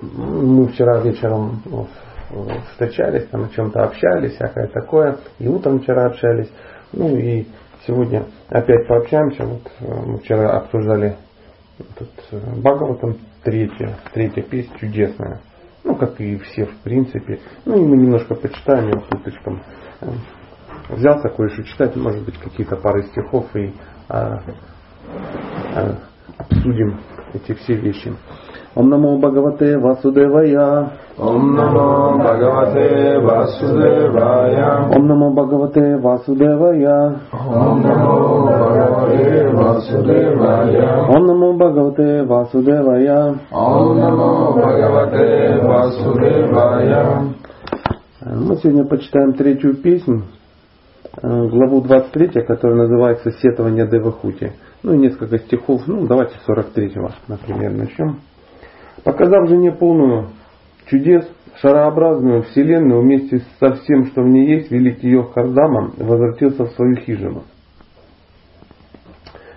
Мы вчера вечером встречались, там о чем-то общались, всякое такое. И утром вчера общались. Ну и сегодня опять пообщаемся. Вот э, мы вчера обсуждали тут э, Бхагаватам, третья, третья песня чудесная. Ну, как и все в принципе. Ну и мы немножко почитаем, я вот утречком э, взялся кое-что читать, может быть, какие-то пары стихов и а, а, обсудим эти все вещи. Ом намо Бхагавате Васудевая. Ом намо Бхагавате Васудевая. Ом намо Бхагавате Васудевая. Ом намо Бхагавате Васудевая. Ом намо Бхагавате Васудевая. Ом намо Бхагавате Васудевая. Мы сегодня почитаем третью песню, э, главу 23, которая называется «Сетование Девахути». Ну и несколько стихов, ну давайте 43-го, например, начнем. Показав жене полную чудес, шарообразную вселенную вместе со всем, что в ней есть, великий Йох Хардама возвратился в свою хижину.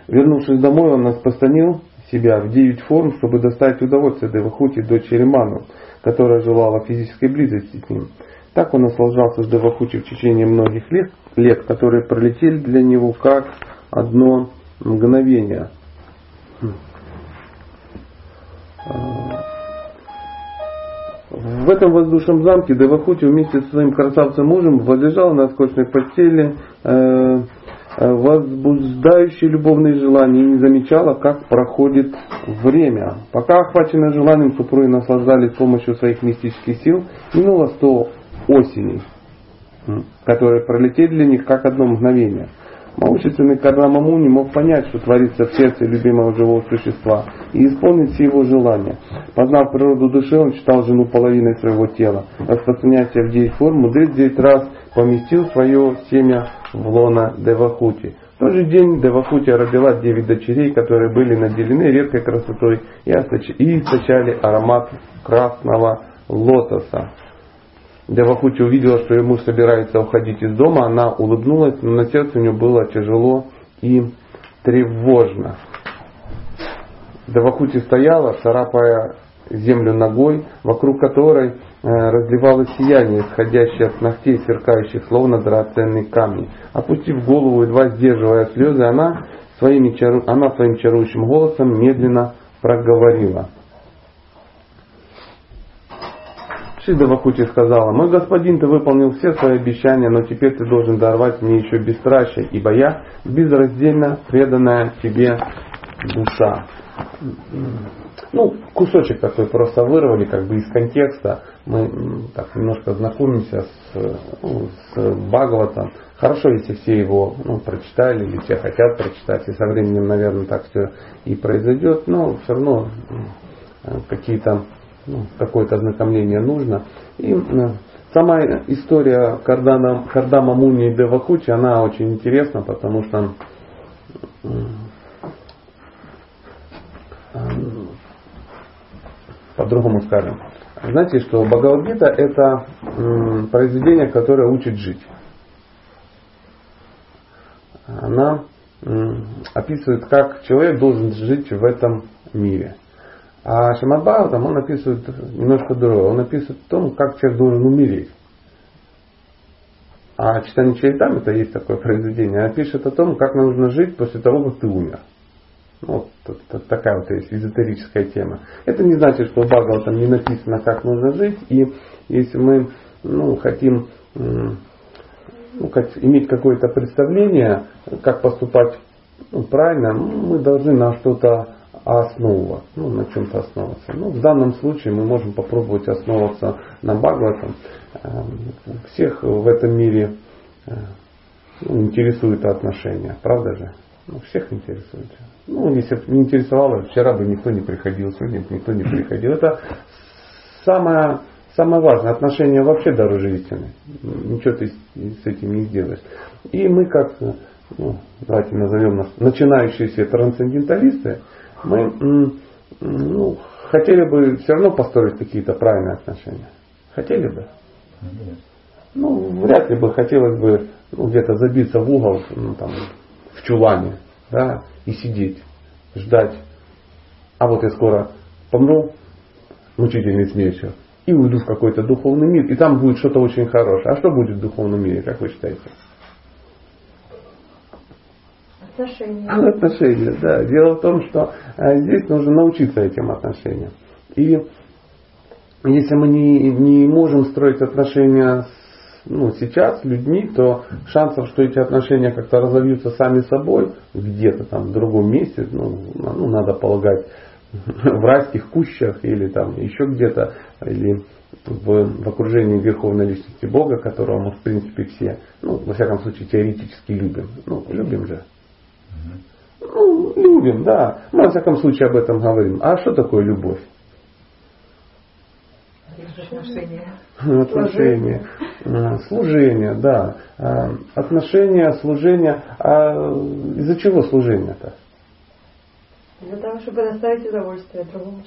Вернувшись домой, он распространил себя в девять форм, чтобы доставить удовольствие Девахути, дочери Ману, которая желала физической близости с ним. Так он наслаждался с Девахути в течение многих лет, лет, которые пролетели для него как одно мгновение. В этом воздушном замке Девахути вместе со своим красавцем мужем возлежала на скотчной постели, э, э, возбуждающей любовные желания, и не замечала, как проходит время. Пока охваченные желанием супруги наслаждались помощью своих мистических сил, минуло сто осеней, которые пролетели для них как одно мгновение. Могущественный Карнамаму не мог понять, что творится в сердце любимого живого существа, и исполнить все его желания. Познав природу души, он считал жену половиной своего тела. Распространяя себя в девять форм, мудрец девять раз поместил свое семя в лона Девахути. В тот же день Девахути родила девять дочерей, которые были наделены редкой красотой и источали аромат красного лотоса. Девахути увидела, что ее муж собирается уходить из дома, она улыбнулась, но на сердце у нее было тяжело и тревожно. Девахути стояла, царапая землю ногой, вокруг которой э, разливалось сияние, исходящее от ногтей, сверкающих, словно драгоценные камни. Опустив голову, едва сдерживая слезы, она, своими, она своим чарующим голосом медленно проговорила. Шида Вахути сказала, мой господин, ты выполнил все свои обещания, но теперь ты должен даровать мне еще бесстрашие, ибо я безраздельно преданная тебе душа. Ну, кусочек такой просто вырвали как бы из контекста. Мы так немножко знакомимся с, ну, с Бхагаватом. Хорошо, если все его ну, прочитали или все хотят прочитать, и со временем, наверное, так все и произойдет, но все равно какие-то ну, какое-то ознакомление нужно. И э, сама история Кардана, Кардама Муни и Девахучи, она очень интересна, потому что э, э, по-другому скажем. Знаете, что Бхагавадгита это произведение, которое учит жить. Она описывает, как человек должен жить в этом мире. А Шамадбхава там он описывает немножко другое. Он описывает о том, как человек должен умереть. А читание Чайтам, это есть такое произведение, она пишет о том, как нужно жить после того, как ты умер. Ну, вот такая вот есть эзотерическая тема. Это не значит, что в Бхагава там не написано, как нужно жить. И если мы ну, хотим ну, как, иметь какое-то представление, как поступать ну, правильно, мы должны на что-то основа, ну, на чем-то основываться. Ну, в данном случае мы можем попробовать основываться на Бхагаватам. Эм, всех в этом мире э, ну, интересует отношения, правда же? Ну, всех интересует. Ну, если бы не интересовало, вчера бы никто не приходил, сегодня никто не приходил. Это самое, самое важное. Отношения вообще дороже истины. Ничего ты с этим не сделаешь. И мы как, ну, давайте назовем нас начинающиеся трансценденталисты, мы ну, хотели бы все равно построить какие-то правильные отношения. Хотели бы? Ну, вряд ли бы хотелось бы ну, где-то забиться в угол, ну, там, в чулане, да, и сидеть, ждать а вот я скоро помру мучительной смертью и уйду в какой-то духовный мир, и там будет что-то очень хорошее. А что будет в духовном мире, как вы считаете? Отношения. Отношения, да. Дело в том, что э, здесь нужно научиться этим отношениям. И если мы не, не можем строить отношения с, ну, сейчас с людьми, то шансов, что эти отношения как-то разовьются сами собой, где-то там в другом месте, ну, ну надо полагать, в райских кущах или там еще где-то, или в, в окружении Верховной Личности Бога, которого мы в принципе все, ну, во всяком случае, теоретически любим. Ну, любим же. Ну, любим, да. Мы во всяком случае об этом говорим. А что такое любовь? Отношения. Отношения. А, служение, да. А, отношения, служение. А из-за чего служение-то? Для того, чтобы доставить удовольствие другому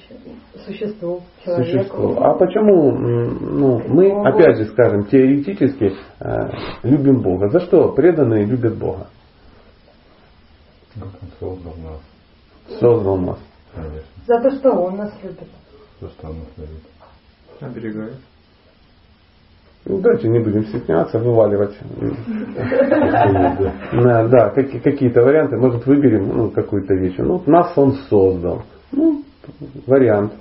существу, человеку. Существу. А почему ну, мы, опять же скажем, теоретически э, любим Бога? За что преданные любят Бога? Он создал нас. Создал нас. Конечно. За то, что Он нас любит. За что он нас любит. Оберегает. Ну, давайте не будем стесняться, вываливать. Да, да, какие-то варианты. Может, выберем ну, какую-то вещь. Ну, нас он создал. Ну, вариант.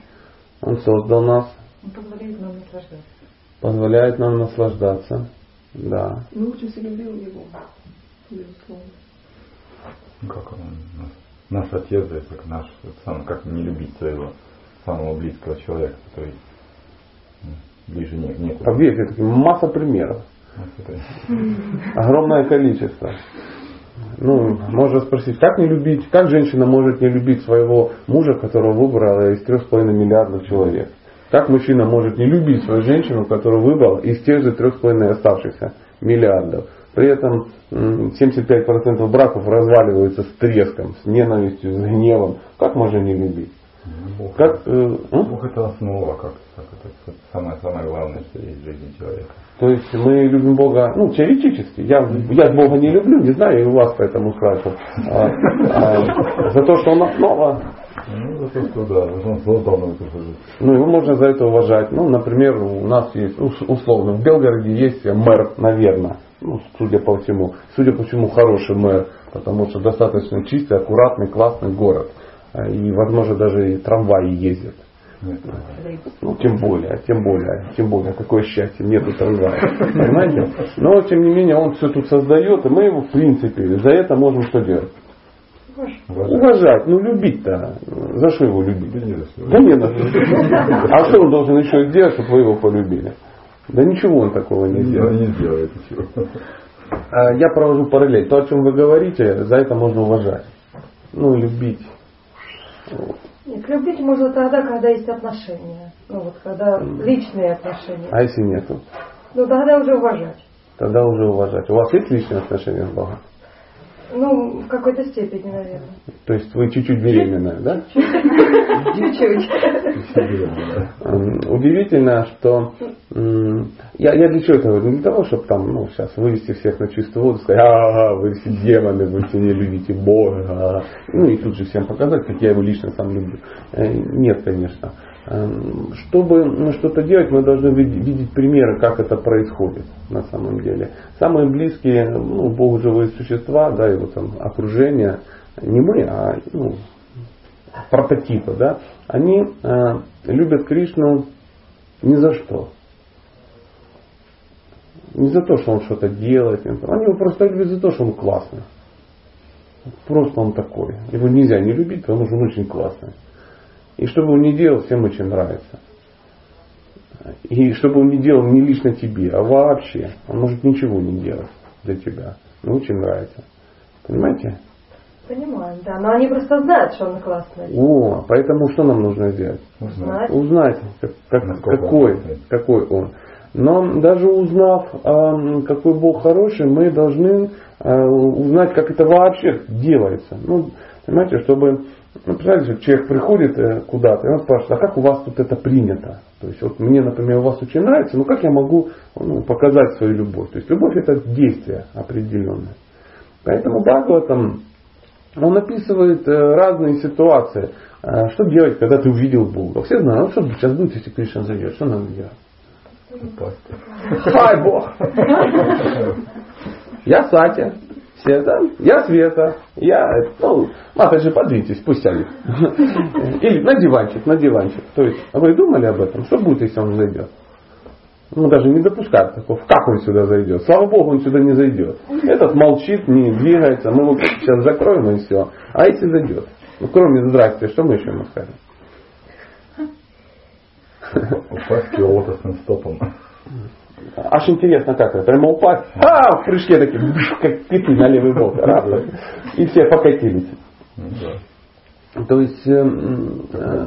Он создал нас. Он позволяет нам наслаждаться. Позволяет нам наслаждаться. Да. Мы учимся любил его. Безусловно. Ну, как он нас, наш отец, да, как наш, сам, как не любить своего самого близкого человека, который ближе не, некуда. Поверьте, масса примеров. Огромное количество. Ну, можно спросить, как не любить, как женщина может не любить своего мужа, которого выбрала из трех с половиной миллиардов человек? Как мужчина может не любить свою женщину, которую выбрал из тех же трех с половиной оставшихся миллиардов? При этом 75% браков разваливаются с треском, с ненавистью, с гневом. Как можно не любить? Бог, Как, э, м? Бог это основа, как, как это самое, самое главное, что есть в жизни человека. То есть мы любим Бога, ну, теоретически. Я, я Бога не люблю, не знаю, и у вас поэтому спрашиваю. А, а, за то, что Он основа, Ну, за то, что да, он создал нам эту жизнь. ну, его можно за это уважать. Ну, например, у нас есть, условно, в Белгороде есть мэр, наверное. Ну, судя по всему. Судя по всему, хороший мэр, потому что достаточно чистый, аккуратный, классный город. А, И, возможно, даже и трамваи ездят. Нет, Ну, тем более, тем более, тем более, какое счастье, нету трамвая. Понимаете? Но, тем не менее, он все тут создает, и мы его, в принципе, за это можем что делать? уважать. Уважать, ну любить-то. За что его любить? Да не за что. Да не за что. А что он должен еще сделать, чтобы вы его полюбили? Да ничего он такого не Он сделает. не сделает ничего. А Я провожу параллель. То, о чем вы говорите, за это можно уважать. Ну, любить. Нет, любить можно тогда, когда есть отношения. Ну вот, когда личные отношения. А если нету? Ну тогда уже уважать. Тогда уже уважать. У вас есть личные отношения с Богом? Ну, в какой-то степени, наверное. То есть вы чуть-чуть беременная, да? Чуть-чуть. Удивительно, что я, я для чего это говорю? Не для того, чтобы там, ну, сейчас вывести всех на чистую воду, сказать, ага, вы все демоны, вы все не любите Бога. ага». Ну и тут же всем показать, как я его лично сам люблю. Э, Нет, конечно. Эм, Чтобы что-то делать, мы должны видеть примеры, как это происходит на самом деле. Самые близкие, ну, Богу живые существа, да, его там окружение, не мы, а ну, прототипы, да, они э, любят Кришну ни за что. Не за то, что он что-то делает. Они его просто любят за то, что он классный. Просто он такой. Его нельзя не любить, потому что он очень классный. И что бы он ни делал, всем очень нравится. И что бы он ни делал не лично тебе, а вообще. Он может ничего не делать для тебя. Но очень нравится. Понимаете? Понимаем, да. Но они просто знают, что он классный. О, поэтому что нам нужно сделать? Знать. Узнать, как- как- какой, он какой он. Но даже узнав, какой Бог хороший, мы должны а, узнать, как это вообще делается. Ну, понимаете, чтобы, представляете, что человек приходит э, куда-то, и он спрашивает, а как у вас тут это принято? То есть, вот мне, например, у вас очень нравится, но как я могу ну, показать свою любовь? То есть, любовь это действие определенное. Поэтому Бхагаватам Он описывает э, разные ситуации. Э, что делать, когда ты увидел Бога? Все знают, ну что сейчас будет, если Кришна зайдет? Что надо делать? Хай Бог! Я Сатя. Да? Я Света. Я, ну, опять же, подвиньтесь, пусть сядет. Или на диванчик, на диванчик. То есть, вы думали об этом? Что будет, если он зайдет? Ну, даже не допускать такого. Как он сюда зайдет? Слава Богу, он сюда не зайдет. Этот молчит, не двигается. Мы его сейчас закроем и все. А эти зайдет. Ну, кроме здрасте, что мы еще ему скажем? Упасть лотосным стопом. Аж интересно, как это. Прямо упасть. А, в прыжке такие, как пяти на левый бок. Раз, и все покатились. Ну. То есть, э, э,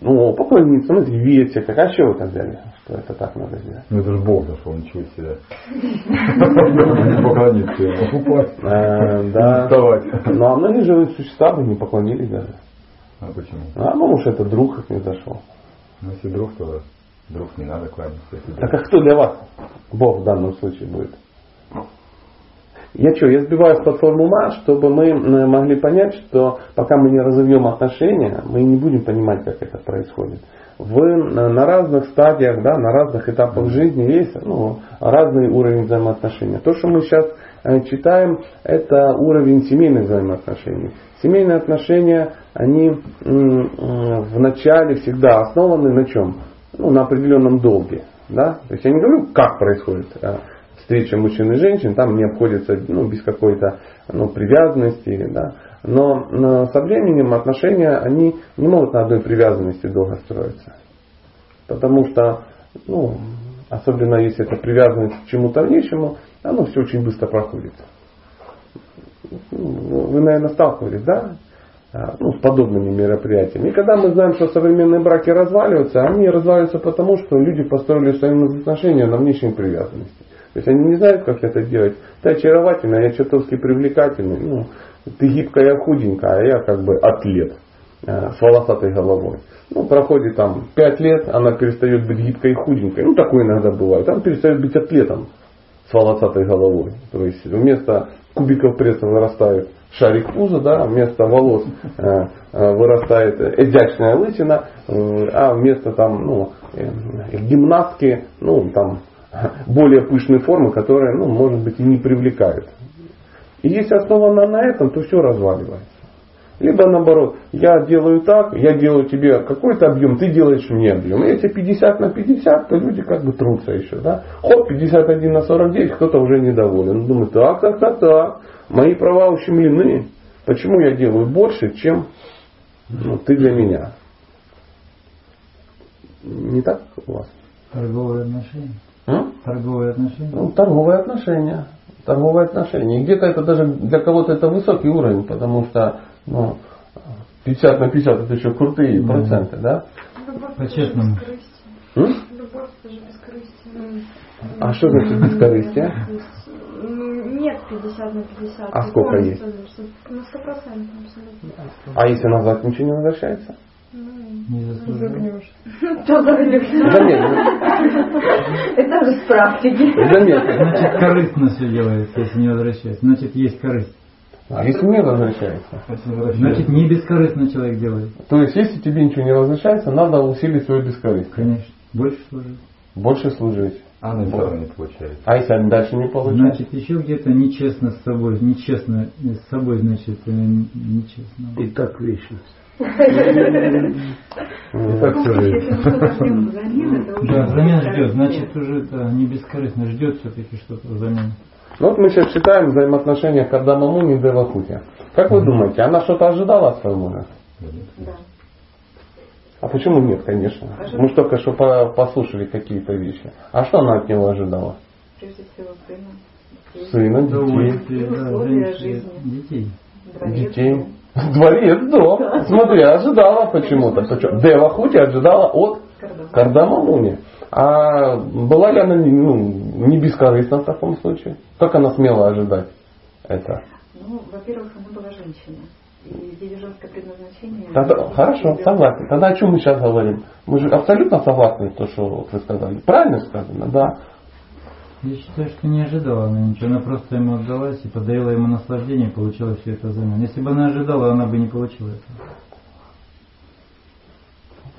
ну, поклониться, ну, верьте, как, а что вы так взяли, что это так надо сделать? Ну это же Бог зашел, ничего себе. Поклониться ему. Упасть. Э, Да. Вставать. Ну, а многие живые существа бы не поклонились даже. А почему? А может, это друг их не зашел. Ну если друг, то друг не надо кланяться. Так а кто для вас Бог в данном случае будет? Я что, я сбиваю с платформы ума, чтобы мы э, могли понять, что пока мы не разовьем отношения, мы не будем понимать, как это происходит. В, на на разных стадиях, да, на разных этапах жизни есть ну, разный уровень взаимоотношений. То, что мы сейчас э, читаем, это уровень семейных взаимоотношений. Семейные отношения, они в начале всегда основаны на чем? Ну, на определенном долге. Да? То есть я не говорю, как происходит а встреча мужчин и женщин, там не обходится ну, без какой-то ну, привязанности. Да? Но, со временем отношения, они не могут на одной привязанности долго строиться. Потому что, ну, особенно если это привязанность к чему-то внешнему, оно все очень быстро проходит. Ну, Вы, наверное, сталкивались, да? А, Ну, с подобными мероприятиями. И когда мы знаем, что современные браки разваливаются, они разваливаются потому, что люди построили свои отношения на внешней привязанности. То есть они не знают, как это делать. Ты очаровательный, я чертовски привлекательный. Ну, ты гибкая, худенькая, а я как бы атлет э, с волосатой головой. Ну, проходит там 5 лет, она перестает быть гибкой и худенькой. Ну, такое иногда бывает. Она перестает быть атлетом с волосатой головой. То есть вместо кубиков пресса вырастает шарик пуза, да, вместо волос э, э, вырастает изящная лысина, э, а вместо там, ну, гимнастки, ну, там, более пышные формы, которые, ну, может быть, и не привлекают. И если основано на этом, то все разваливается. Либо наоборот, я делаю так, я делаю тебе какой-то объем, ты делаешь мне объем. И если 50 на 50, то люди как бы трутся еще. Да? Хоп, 51 на 49, кто-то уже недоволен. Думает, так, так, так, так, мои права ущемлены. Почему я делаю больше, чем ну, ты для меня? Не так у вас? Торговые отношения. А? Торговые отношения. Ну, торговые отношения. Торговые отношения. И где-то это даже для кого-то это высокий уровень, потому что ну, 50 на 50 это еще крутые Мгм. проценты, да? По-честному. Ну, А что значит бескорыстие? Ну, нет 50 на 50. А сколько есть? что На 100 процентов абсолютно. А если назад ничего не возвращается? Ну, Не. Загнешь. Что загнешь? Заметно. Это же с практики. Заметно. Значит, корыстно все делается, если не возвращается. Значит, есть корысть. А если не возвращается? Значит, не бескорыстно человек делает. То есть, если тебе ничего не возвращается, надо усилить свою бескорыстие. Конечно. Больше служит. Больше служить. А она все не получается. А если дальше не получается? Значит, еще где-то нечестно с собой, нечестно с собой, значит, э, нечестно. И так вечность. И так все жизнь. Да, взамен ждет, значит, уже не бескорыстно, ждет все-таки что-то взамен. Ну вот мы сейчас читаем взаимоотношения Кадама Муни и Девахути. Как вы думаете, она что-то ожидала от своего мужа? Да. А почему нет, конечно? Мы ж только что по- послушали какие-то вещи. А что она от него ожидала? Прежде всего сына. Сына, детей. Да, жизни. детей. Дворец. Детей. Дворец, дом. Смотри, ожидала почему-то. Причем Девахути ожидала от Кардам. Кардама Муни. А была ли она не- ну, не бескорыстна в таком случае? Как она смела ожидать это? Ну, во-первых, она была женщина. И ее женское предназначение... Тогда, хорошо, согласен. Тогда о чем мы сейчас говорим? Мы же абсолютно согласны с то, что вы сказали. Правильно сказано, да. Я считаю, что не ожидала она ничего. Она просто ему отдалась и подарила ему наслаждение и получила все это взамен. Если бы она ожидала, она бы не получила это.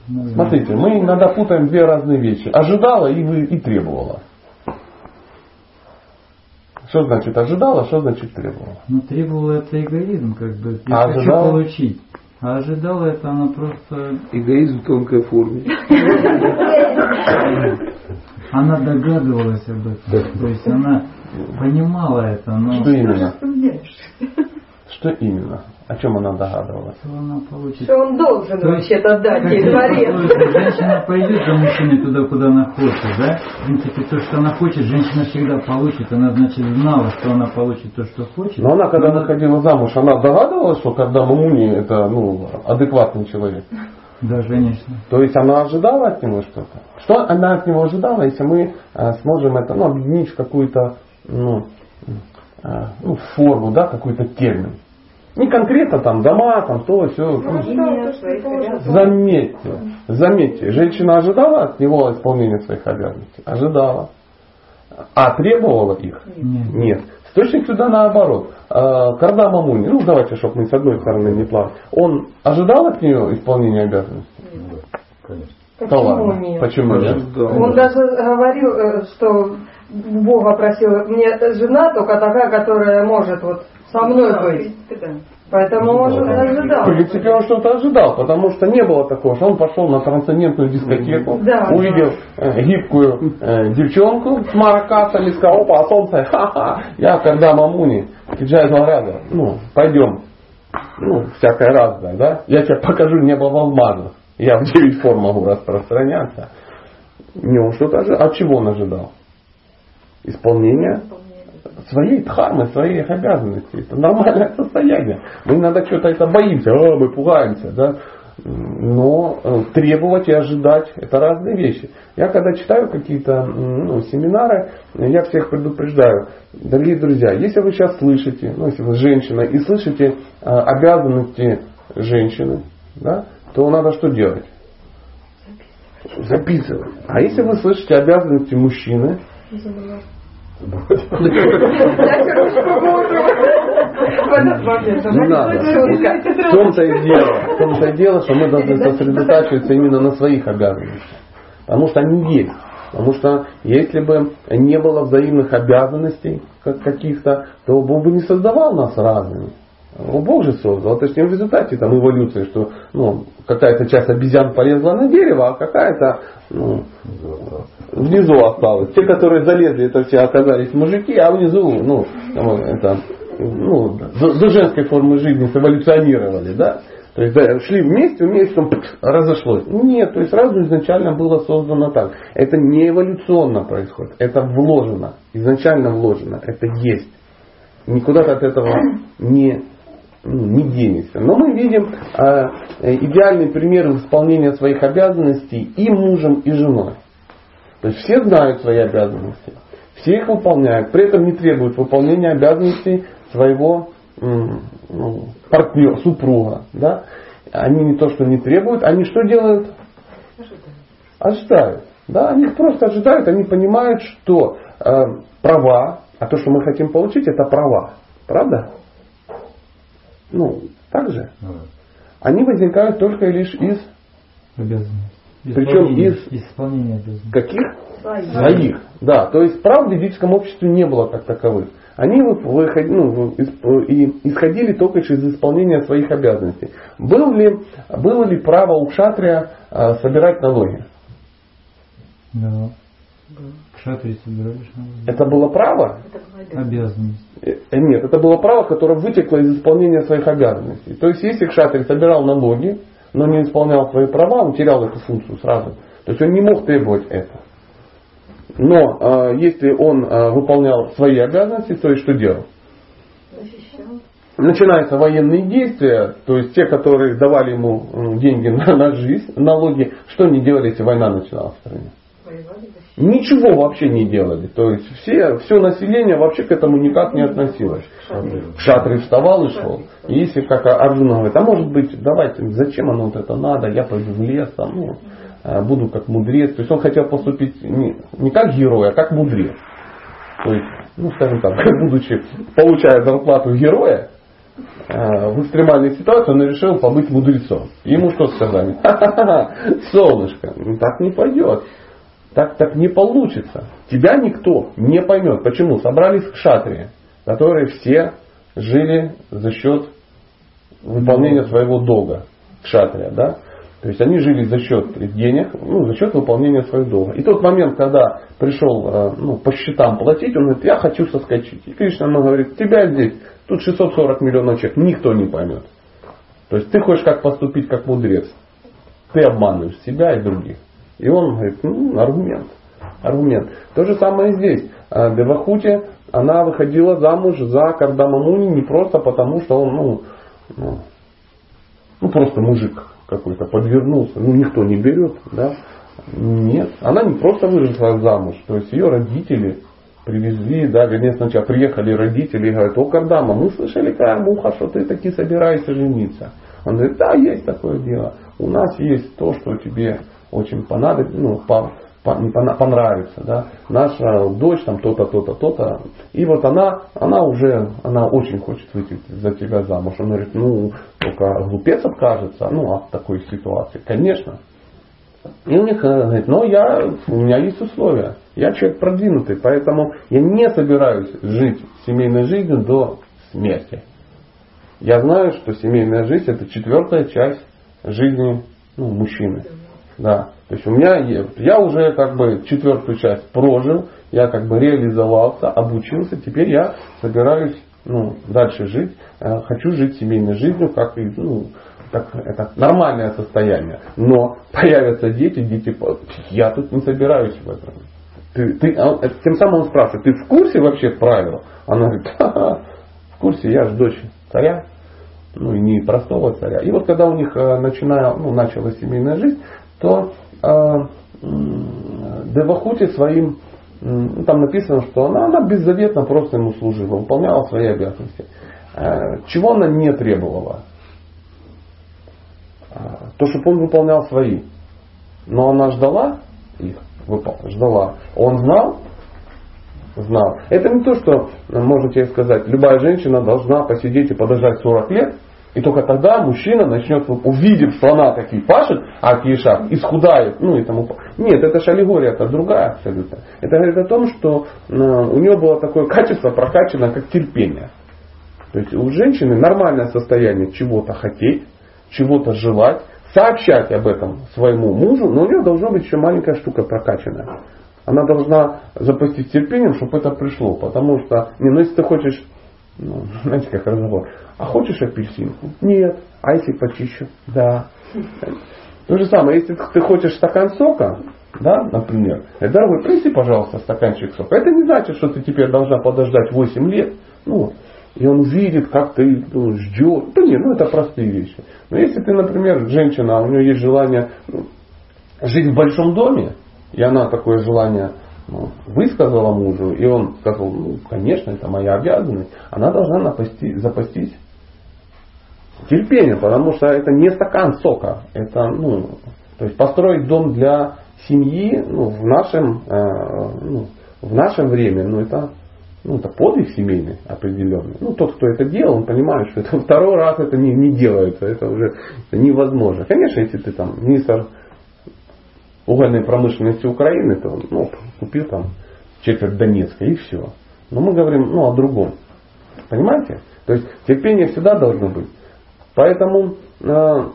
Смотрите, мы иногда путаем две разные вещи. Ожидала и, вы, и требовала. Что значит ожидала, что значит требовала? Ну, требовала это эгоизм, как бы. Я А хочу ожидала? получить. А ожидала это она просто... Эгоизм в тонкой форме. Она догадывалась об этом. То есть она понимала это, но... Что именно? Что именно? О чем она догадывалась? Что она получит? Что он должен То есть, вообще-то дать ей дворец. Женщина пойдет за мужчиной туда, куда она хочет, да? В принципе, то, что она хочет, женщина всегда получит. Она, значит, знала, что она получит то, что хочет. Но она, когда выходила замуж, она догадывалась, что когда Мамуни это ну, адекватный человек. Да, конечно. То есть она ожидала от него что-то. Что она от него ожидала, если мы э, сможем это ну, объединить в какую-то ну, э, ну, форму, да, какой-то термин. Не конкретно там дома, там то, все. Заметьте, заметьте, женщина ожидала от него исполнения своих обязанностей? Ожидала. А требовала их? Нет. Нет. Источник сюда наоборот. А, Когда Мамуни, ну давайте, чтобы мы с одной стороны не плавали, он ожидал от нее исполнения обязанностей? Да, конечно. Да Почему ладно. нет? Почему нет? Он даже говорил, э, что Бога просил, мне жена только такая, которая может вот со мной быть. Поэтому он же ожидал. В принципе, он что-то ожидал, потому что не было такого, что он пошел на трансцендентную дискотеку, Да. увидел э, гибкую э, девчонку с маракасами, сказал, опа, а солнце, ха-ха, я когда мамуни, Киджай Малрада, ну, пойдем, ну, всякое разное, да, я тебе покажу небо в алмазах, я в девять форм могу распространяться. Не, он что-то ожидал. От чего он ожидал? Исполнения своей дхармы, своих обязанностей. Это нормальное состояние. Мы иногда что-то это боимся, «О, мы пугаемся, да. Но э, требовать и ожидать это разные вещи. Я когда читаю какие-то ну, семинары, я всех предупреждаю, дорогие друзья, если вы сейчас слышите, ну если вы женщина и слышите э, обязанности женщины, да, то надо что делать? Записывать. А если вы слышите обязанности мужчины, Не надо. В том-то и дело, в том-то и дело, что мы должны сосредотачиваться именно на своих обязанностях. Потому что они есть. Потому что если бы не было взаимных обязанностей как каких-то, то Бог бы не создавал нас разными. Ну, Бог же создал. Же не в результате там, эволюции, что ну, какая-то часть обезьян полезла на дерево, а какая-то ну, внизу осталась. Те, которые залезли, это все оказались мужики, а внизу, ну, это, ну, до, до женской формы жизни эволюционировали, да? То есть да, шли вместе, вместе там, разошлось. Нет, то есть сразу изначально было создано так. Это не эволюционно происходит, это вложено, изначально вложено, это есть. Никуда ты от этого не, не денешься. Но мы видим э, идеальный пример исполнения своих обязанностей и мужем, и женой. То есть все знают свои обязанности, все их выполняют, при этом не требуют выполнения обязанностей своего ну, партнера, супруга. Да? Они не то, что не требуют, они что делают? Ожидают. Да, они просто ожидают, они понимают, что э, права, а то, что мы хотим получить, это права. Правда? Ну, так же. Ну. Они возникают только и лишь из Обязанность. Причем Исполнение- из- Исполнение обязанностей. каких? Свои. Своих. Да, то есть прав в ведическом обществе не было как таковых. Они вы- выход- ну, из- и исходили только из исполнения своих обязанностей. Был ли, было ли право у кшатрия а, собирать налоги? Да. Это было право? Обязанность. Э, Нет, это было право, которое вытекло из исполнения своих обязанностей. То есть, если кшатрий собирал налоги, но не исполнял свои права, он терял эту функцию сразу. То есть, он не мог требовать это. Но э, если он э, выполнял свои обязанности, то есть что делал? Начинаются военные действия, то есть те, которые давали ему деньги на, на жизнь, налоги, что они делали, если война начиналась в стране? Ничего вообще не делали. То есть все, все население вообще к этому никак не относилось. Шатры вставал и шел. И если, как Арджуна говорит, а может быть, давайте, зачем оно вот это надо, я пойду в лес, там, ну, э, буду как мудрец. То есть он хотел поступить не, не как герой, а как мудрец. То есть, ну, скажем так, будучи, получая зарплату героя, э, в экстремальной ситуации он решил побыть мудрецом. Ему что сказали? Ха-ха-ха, солнышко, ну так не пойдет. Так, так не получится. Тебя никто не поймет. Почему? Собрались к шатре, которые все жили за счет выполнения своего долга. Кшатрия, да? То есть они жили за счет денег, ну, за счет выполнения своего долга. И тот момент, когда пришел э, ну, по счетам платить, он говорит, я хочу соскочить. И Кришна ему говорит, тебя здесь, тут 640 миллионов человек, никто не поймет. То есть ты хочешь как поступить как мудрец. Ты обманываешь себя и других. И он говорит, ну, аргумент. Аргумент. То же самое здесь. А Девахути, она выходила замуж за Кардамамуни не просто потому, что он, ну, ну, ну просто мужик какой-то подвернулся, ну никто не берет, да? Нет, она не просто вышла замуж, то есть ее родители привезли, да, вернее сначала приехали родители и говорят, о, Кардама, мы слышали, Кармуха, что ты таки собираешься жениться. Он говорит, да, есть такое дело. У нас есть то, что тебе очень понадобится, ну, по, по, понравится, да. Наша дочь там то-то, то-то, то-то. И вот она, она уже, она очень хочет выйти за тебя замуж. Он говорит, ну, только глупец откажется, ну, от такой ситуации. Конечно. И у них э, говорит, но я, у меня есть условия. Я человек продвинутый, поэтому я не собираюсь жить семейной жизнью до смерти. Я знаю, что семейная жизнь это четвертая часть жизни ну, мужчины. Да. То есть у меня я уже как бы четвертую часть прожил, я как бы реализовался, обучился, теперь я собираюсь ну, дальше жить, э, хочу жить семейной жизнью, как и ну, так, это нормальное состояние. Но появятся дети, дети, я тут не собираюсь в этом. Ты, ты, а тем самым он спрашивает, ты в курсе вообще правил? Она говорит, ха-ха, в курсе, я же дочь царя, ну и не простого царя. И вот когда у них э, начинала, ну, началась семейная жизнь, то э, Девахути своим, ну, там написано, что она, она беззаветно просто ему служила, выполняла свои обязанности. Э, чего она не требовала? Э, то, чтобы он выполнял свои. Но она ждала их, ждала. Он знал, знал. Это не то, что, можете сказать, любая женщина должна посидеть и подождать 40 лет, и только тогда мужчина начнет, увидев, что она такие пашет, а Киешах исхудает, ну и тому Нет, это же аллегория, это другая абсолютно. Это говорит о том, что у нее было такое качество прокачано, как терпение. То есть у женщины нормальное состояние чего-то хотеть, чего-то желать, сообщать об этом своему мужу, но у нее должна быть еще маленькая штука прокачанная. Она должна запастись терпением, чтобы это пришло. Потому что, не, ну если ты хочешь ну, знаете, как разговор. А хочешь апельсинку? Нет. А если почищу? Да. То же самое, если ты хочешь стакан сока, да, например, дорогой, принеси, пожалуйста, стаканчик сока. Это не значит, что ты теперь должна подождать 8 лет. Ну, и он видит, как ты ну, ждет. Да нет, ну это простые вещи. Но если ты, например, женщина, а у нее есть желание ну, жить в большом доме, и она такое желание высказала мужу, и он сказал, ну, конечно, это моя обязанность, она должна напасти, запастись терпением, потому что это не стакан сока, это, ну, то есть построить дом для семьи ну, в нашем, э, ну, в нашем время, ну, это, ну, это подвиг семейный определенный. Ну, тот, кто это делал, он понимает, что это второй раз это не, не делается, это уже невозможно. Конечно, если ты там министр угольной промышленности Украины, то ну, купил там четверть Донецка и все. Но мы говорим ну, о другом. Понимаете? То есть терпение всегда должно быть. Поэтому, э,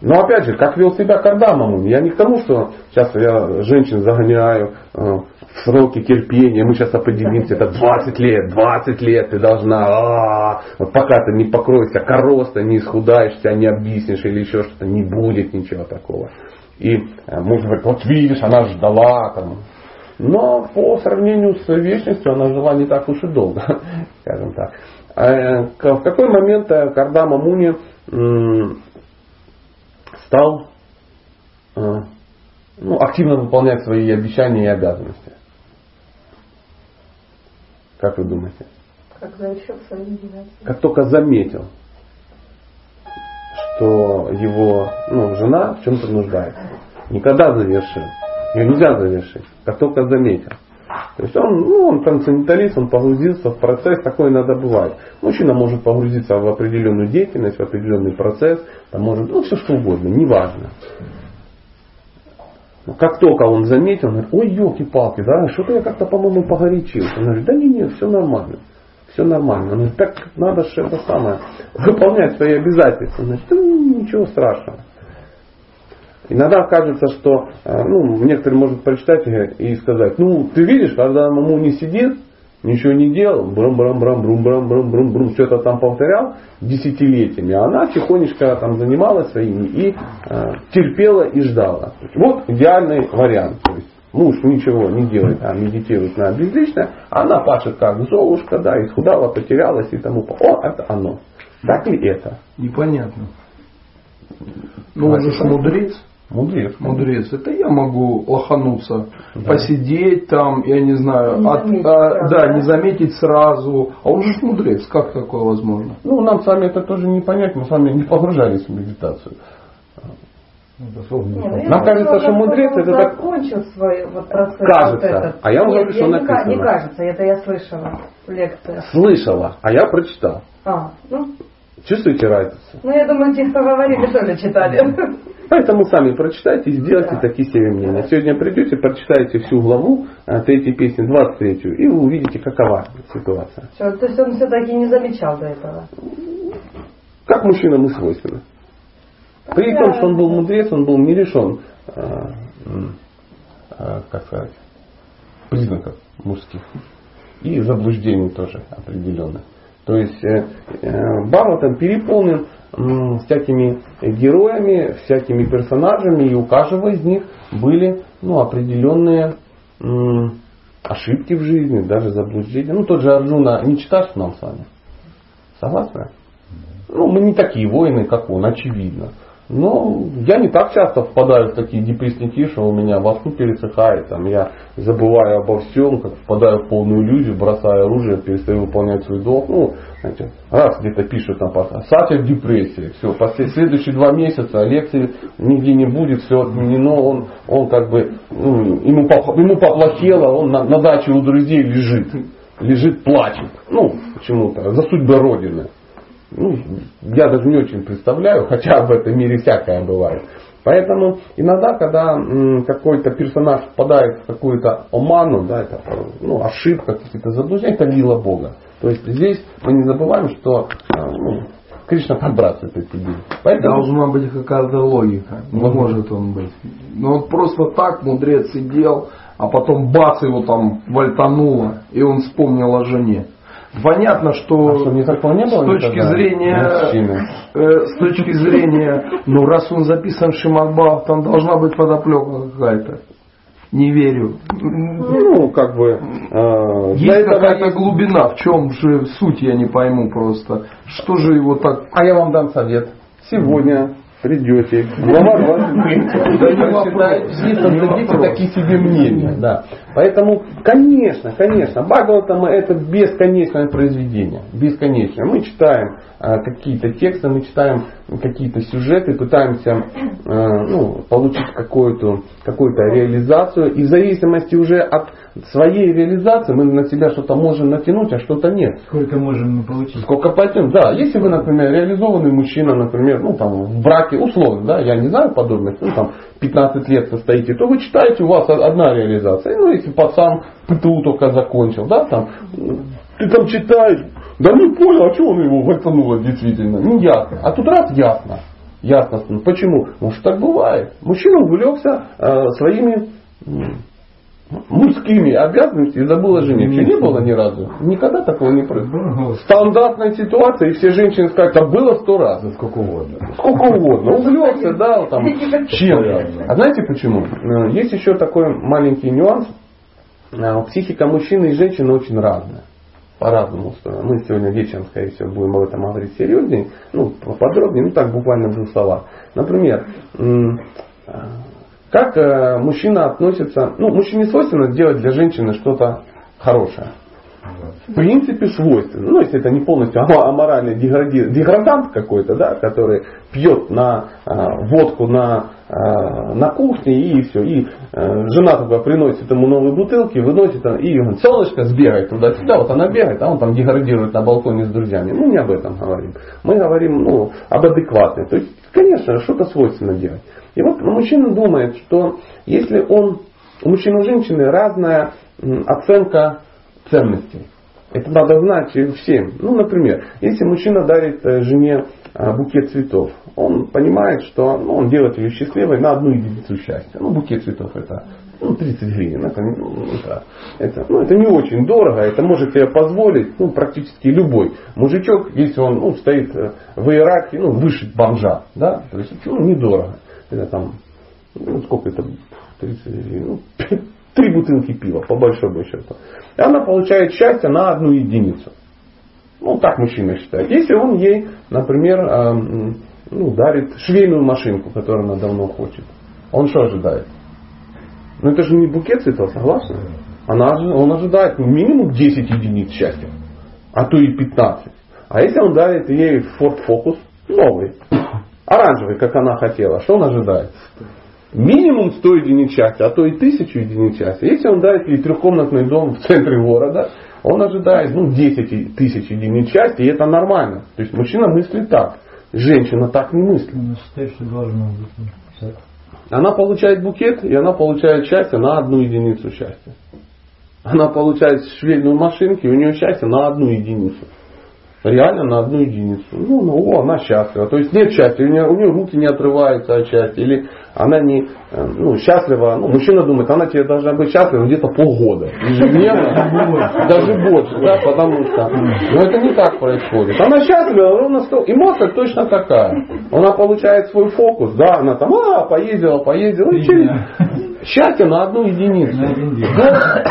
но опять же, как вел себя Кардамамун, я не к тому, что сейчас я женщин загоняю э, в сроки терпения, мы сейчас определимся, это 20 лет, 20 лет ты должна, а, вот пока ты не покроешься короста, не исхудаешься, не объяснишь или еще что-то, не будет ничего такого. И э, муж говорит, вот видишь, она ждала там. Но по сравнению с вечностью она жила не так уж и долго, скажем так. А, в какой момент э, Кардама Муни стал э, ну, активно выполнять свои обещания и обязанности? Как вы думаете? Как завершил свою династию. Как только заметил, что его ну, жена в чем-то нуждается. Никогда завершил. Ее нельзя завершить, как только заметил. То есть он, ну, он трансценденталист, он погрузился в процесс, такое надо бывать. Мужчина может погрузиться в определенную деятельность, в определенный процесс, там может, ну, все что угодно, неважно. Как только он заметил, он говорит, ой, елки-палки, да, что-то я как-то, по-моему, погорячился. Он говорит, да не, нет, все нормально. Все нормально. Говорит, так надо же это самое, выполнять свои обязательства. Да ничего страшного. Иногда кажется, что э, ну, некоторые могут прочитать и сказать, ну, ты видишь, когда маму не сидит, ничего не делал, брам брам брам брум брам брам брум брум что-то там повторял десятилетиями, а она тихонечко там занималась своими и э, терпела и ждала. Вот идеальный вариант. То есть муж ничего не делает, а медитирует на безличное, а она пашет как золушка, да, исхудала, потерялась и тому. О, это оно. Так ли это? Непонятно. Ну, он же мудрец. Мудрец. Мудрец. Это я могу лохануться, да. посидеть там, я не знаю, Не от, заметить а, да, да? не заметить сразу. А он же мудрец. Как такое возможно? Ну, нам с вами это тоже не понять, мы с вами не погружались в медитацию. Ну. Не, ну, Нам кажется, что мудрец это он так- закончил свой вот процесс. Кажется. вот этот. А я вам Нет, говорю, что я написано. Не кажется, это я слышала в лекциях. Слышала, а я прочитал. А, ну, Чувствуете разницу? ну я думаю, те, кто говорили, тоже читали. Поэтому сами прочитайте и сделайте Да. такие себе мнения. Сегодня придете, прочитаете всю главу э, третьей песни, 23 и вы увидите, какова ситуация. Всё, То есть он все-таки не замечал до этого. Как мужчинам и свойственно. При том, что он был мудрец, он был не лишен, э, э, как сказать, признаков мужских. И заблуждений тоже определенных. То есть э, э, Бхагаватам переполнен всякими героями, всякими персонажами, и у каждого из них были ну, определенные ошибки в жизни, даже заблуждения. Ну, тот же Арджуна не читаешь нам с вами. Согласны? Ну, мы не такие воины, как он, очевидно. Но я не так часто впадаю в такие депрессники, что у меня во рту пересыхает, там, я забываю обо всем, как впадаю в полную иллюзию, бросаю оружие, перестаю выполнять свой долг. Ну, знаете, раз где-то пишут там, Сатя в депрессии, все, следующие два месяца лекции нигде не будет, все отменено, он, он как бы, ну, ему, ему поплохело, он на, на даче у друзей лежит, лежит, плачет. Ну, почему-то, за судьбы Родины ну, я даже не очень представляю, хотя в этом мире всякое бывает. Поэтому иногда, когда какой-то персонаж впадает в какую-то оману, да, это ну, ошибка, какие-то заблуждения, это лила Бога. То есть здесь мы не забываем, что э, ну, Кришна подбрасывает эти деньги. Поэтому Должна быть какая-то логика. Не Возможно. может он быть. Ну вот просто так мудрец сидел, а потом бац его там вальтануло, и он вспомнил о жене. Понятно, что, А что, не такого не было с точки никогда? зрения Мужчины. э, с точки зрения, ну раз он записан в Шимадбах, там должна быть подоплека какая-то. Не верю. ну, как бы, э, Есть какая-то есть- глубина. В чем же суть, я не пойму просто. Что же его так... А я вам дам совет. Сегодня придете, глава 23, Да не прочитаете вопрос. и Не создадите вопрос. такие себе мнения. Да. Поэтому, конечно, конечно, Бхагаватама это бесконечное произведение. Бесконечное. Мы читаем э, какие-то тексты, мы читаем какие-то сюжеты, пытаемся э, ну, получить какую-то какую реализацию. И в зависимости уже от своей реализации мы на себя что-то можем натянуть, а что-то нет. Сколько можем мы получить? Сколько пойдем? Да, если вы, например, реализованный мужчина, например, ну там в браке, условно, да, я не знаю подобных, ну там 15 лет состоите, то вы читаете, у вас одна реализация. Ну, если пацан ПТУ только закончил, да, там, ты там читаешь, да не понял, а что он его вальтануло действительно, не ясно. А тут раз ясно. Ясно. Почему? Может так бывает. Мужчина увлекся э, своими мужскими обязанностями и забыл о жене. Что не было ни разу? Никогда такого не происходит. Стандартная ситуация, и все женщины скажут, а было сто раз. Сколько угодно. Сколько угодно. Увлекся, да, там, чем. А знаете почему? Э, Есть еще такой маленький нюанс. Э, Психика мужчины и женщины очень разная. По-разному устроена. Мы сегодня вечером, скорее всего, будем об этом говорить серьезнее, ну, поподробнее, ну так буквально в двух словах. Например, э, как э, мужчина относится, ну, мужчине свойственно делать для женщины что-то хорошее. В принципе свойственно. Ну, если это не полностью аморальный дегради- деградант какой-то, да, который пьет на а, водку на, а, на кухне и все. И а, жена только приносит ему новые бутылки, выносит и говорит, солнышко сбегай туда-сюда. Вот она бегает, а он там деградирует на балконе с друзьями. Мы не об этом говорим. Мы говорим ну, об адекватной. То есть, конечно, что-то свойственно делать. И вот мужчина думает, что если он, у мужчины и женщины разная оценка ценностей. Это надо знать всем. Ну, например, если мужчина дарит э, жене э, букет цветов, он понимает, что ну, он делает ее счастливой на одну единицу счастья. Ну, букет цветов это ну, 30 гривен. Это, ну, это, это, ну, это не очень дорого, это может себе позволить ну, практически любой мужичок, если он ну, стоит э, в иерархии, ну, выше бомжа. Да? То есть, ну, недорого. Это там, ну, сколько это, 30 гривен, ну, три бутылки пива, по большому счету. И она получает счастье на одну единицу. Ну, так мужчина считает. Если он ей, например, эм, ну, дарит швейную машинку, которую она давно хочет, он что ожидает? Ну, это же не букет цветов, согласны? Она, он ожидает ну, минимум 10 единиц счастья, а то и 15. А если он дарит ей Ford Focus новый, оранжевый, как она хотела, что он ожидает? минимум 100 единиц счастья, а то и 1000 единиц счастья. Если он дает ей трехкомнатный дом в центре города, он ожидает ну, 10 тысяч единиц счастья, и это нормально. То есть мужчина мыслит так, женщина так не мыслит. Ну. Так. Она получает букет, и она получает счастье на одну единицу счастья. Она получает швейную машинку, и у нее счастье на одну единицу. Реально на одну единицу. Ну, ну, о, она счастлива. То есть нет счастья, у нее, у нее руки не отрываются от счастья. Или она не э, ну, счастлива. Ну, мужчина думает, она тебе должна быть счастлива где-то полгода. Ежедневно. Даже больше. Да, потому что. Но это не так происходит. Она счастлива, ровно сто. Эмоция точно такая. Она получает свой фокус. Да, она там, а, поездила, поездила. и через-. Счастье на одну единицу. На.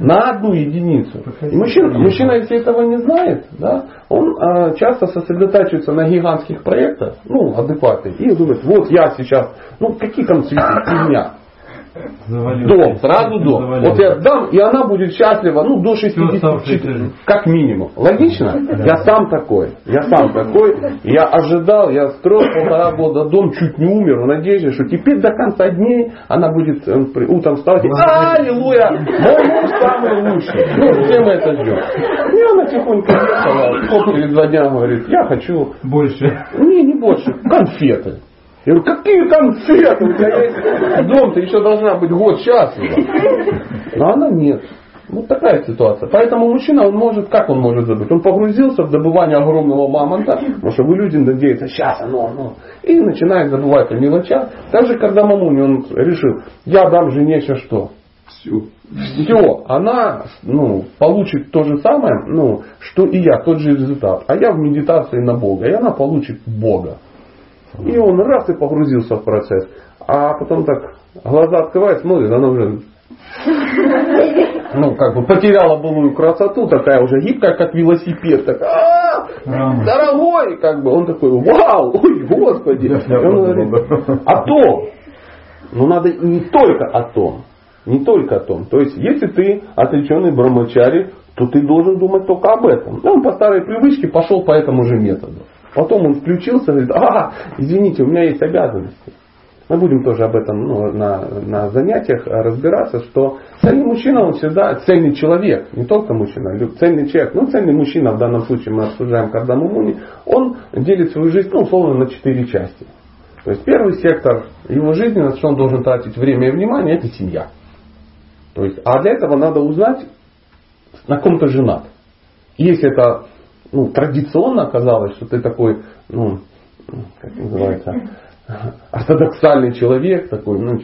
Да. Одну единицу. И мужчина, мужчина, если этого не знает, да, он а, часто сосредотачивается на гигантских проектах, ну, адекватных, и думает, вот я сейчас, ну, какие там цветы, фигня. Завалил. Дом, сразу дом. Завалил. Вот я дам, и она будет счастлива, ну, до 60, оставшейся жизнь. как минимум. Логично? Я сам такой. Я сам такой. Я ожидал, я строил полтора года дом, чуть не умер в надежде, что теперь до конца дней она будет э, утром вставать и Аллилуйя! Мой муж самый лучший. Ну, все мы это ждем. И она тихонько ехала, сколько через два дня говорит, я хочу Больше. не, не больше. Конфеты. Я говорю, какие конфеты? У тебя есть дом, ты еще должна быть год счастлива. Но она нет. Вот такая ситуация. Поэтому мужчина, он может, как он может забыть? Он погрузился в добывание огромного мамонта, потому что вы люди надеются, сейчас оно, оно. И начинает забывать о мелочах. Даже когда мамуне он решил, я дам жене сейчас что? Все. все, она ну, получит то же самое, ну, что и я, тот же результат. А я в медитации на Бога, и она получит Бога. И он раз и погрузился в процесс. А потом так глаза открывает, смотрит, она уже ну, как бы потеряла былую красоту, такая уже гибкая, как велосипед. Так, «А, дорогой, как бы, он такой, вау, ой, господи. Он говорит, о том. Но надо и не только о том. Не только о том. То есть, если ты отреченный брамачари, то ты должен думать только об этом. Он по старой привычке пошел по этому же методу. Потом он включился и говорит, а, извините, у меня есть обязанности. Мы будем тоже об этом ну, на, на занятиях разбираться, что цельный мужчина, он всегда цельный человек, не только мужчина, цельный человек, ну цельный мужчина, в данном случае мы обсуждаем Кардаму Муни, он делит свою жизнь, ну, условно, на четыре части. То есть первый сектор его жизни, на что он должен тратить время и внимание, это семья. То есть, а для этого надо узнать, на ком ты женат. Если это ну, традиционно оказалось, что ты такой, ну, как называется, ортодоксальный человек, такой, ну,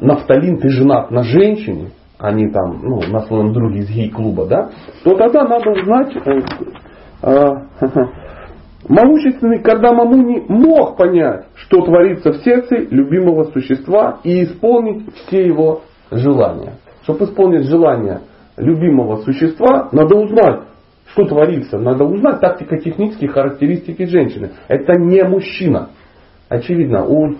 нафталин, ты женат на женщине, а не там, ну, на своем друге из гей-клуба, да, то тогда надо узнать, э, э, Могущественный Кардама Муни мог понять, что творится в сердце любимого существа и исполнить все его желания. Чтобы исполнить желания любимого существа, надо узнать, что творится. Надо узнать тактико-технические характеристики женщины. Это не мужчина. Очевидно, у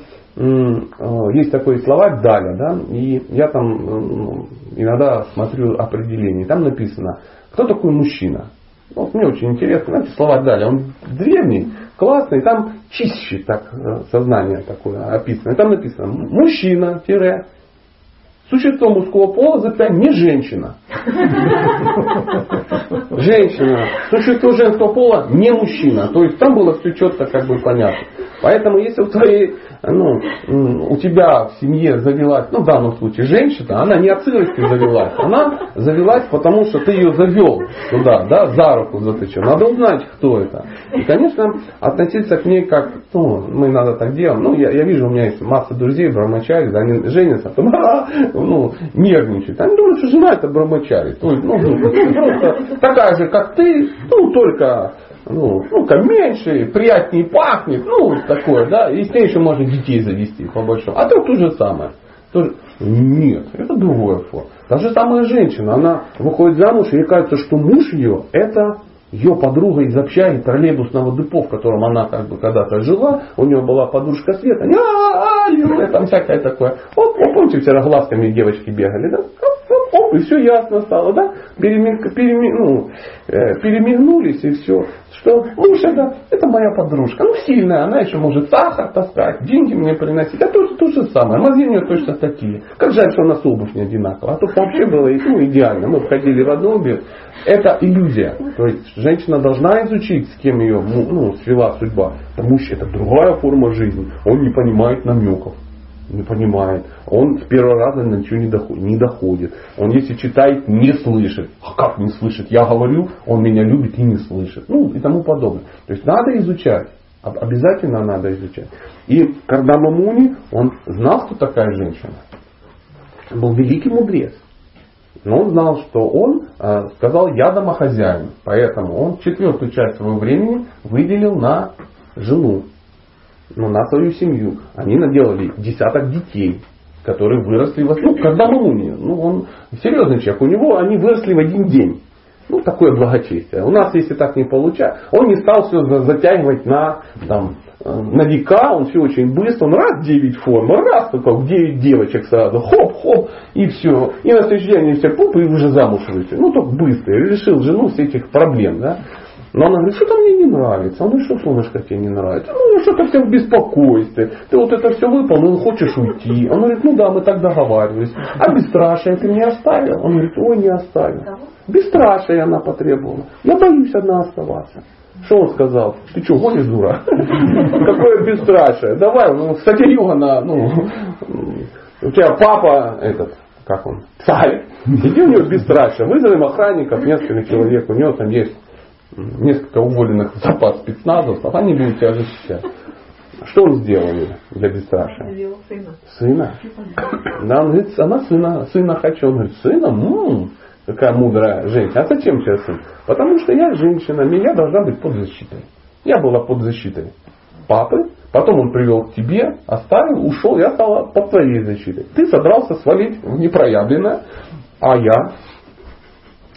есть такой словарь Даля, да, и я там иногда смотрю определение, там написано, кто такой мужчина. Вот мне очень интересно, знаете, словарь Даля, он древний, классный, там чище так э, сознание такое описано. Там написано, мужчина, тире, Существо мужского пола, запятая, не женщина. Женщина. Существо женского пола не мужчина. То есть там было все четко как бы понятно. Поэтому если в твоей ну, у тебя в семье завелась, ну в данном случае женщина, она не от сырости завелась, она завелась, потому что ты ее завел туда, да, за руку затычил. Надо узнать, кто это. И, конечно, относиться к ней как, ну, мы иногда так делаем. Ну, я, я вижу, у меня есть масса друзей, брамачари, да, они женятся, потом, ну, нервничают. Они думают, что жена это брамачари. То есть, ну, просто такая же, как ты, ну, только ну, ну-ка меньше, приятнее пахнет, ну, такое, да, и с ней еще можно детей завести, по большому. А то то же самое. Тоже... Нет, это другое форма. Та же самая женщина, она выходит замуж, и ей кажется, что муж ее это ее подруга из общаги троллейбусного депо, в котором она как бы когда-то жила, у нее была подружка Света, там всякое такое. Оп, помните, вчера глазками девочки бегали, да? Оп, и все ясно стало, да? Переми, переми, ну, э, перемигнулись и все. Что муж это, это моя подружка. Ну, сильная, она еще может сахар таскать, деньги мне приносить. А то, то же самое. Мозги у нее точно такие. Как жаль, что у нас обувь не одинаковая. А то вообще было ну, идеально. Мы входили в одну обувь. Это иллюзия. То есть женщина должна изучить, с кем ее ну, свела судьба. Потому что это другая форма жизни. Он не понимает намеков не понимает. Он с первого раза на ничего не доходит, не доходит. Он если читает, не слышит. А как не слышит? Я говорю, он меня любит и не слышит. Ну и тому подобное. То есть надо изучать. Обязательно надо изучать. И Кардама Муни, он знал, кто такая женщина. Был великий мудрец. Но он знал, что он э, сказал, я домохозяин. Поэтому он четвертую часть своего времени выделил на жену ну, на свою семью. Они наделали десяток детей, которые выросли в ну, когда Румыния. Ну, он серьезный человек. У него они выросли в один день. Ну, такое благочестие. У нас, если так не получается, он не стал все затягивать на, там, на века, он все очень быстро, он раз 9 форм, раз только в 9 девочек сразу, хоп-хоп, и все. И на следующий день они все пуп, и уже замуж вышли. Ну, только быстро. Решил жену всех этих проблем. Да? Но она говорит, что-то мне не нравится. Он говорит, что солнышко тебе не нравится? Ну, что-то все в беспокойстве. Ты вот это все выполнил, хочешь уйти. Он говорит, ну да, мы так договаривались. А бесстрашие ты мне оставил? Он говорит, ой, не оставил. Бесстрашие она потребовала. Я боюсь одна оставаться. Что он сказал? Ты что, гонишь, дура? Какое бесстрашие? Давай, ну, кстати, на, ну, у тебя папа этот, как он, царь. Иди у него бесстрашие. Вызовем охранников, несколько человек. У него там есть несколько уволенных в запас спецназовцев, они будут тебя защищать. Что он сделал для бесстрашия? Сына. Сына? Да, он говорит, она сына, сына хочу. Он говорит, сына? М-м, какая мудрая женщина. А зачем тебе сын? Потому что я женщина, меня должна быть под защитой. Я была под защитой папы, потом он привел к тебе, оставил, ушел, я стала под твоей защитой. Ты собрался свалить в непроявленное, а я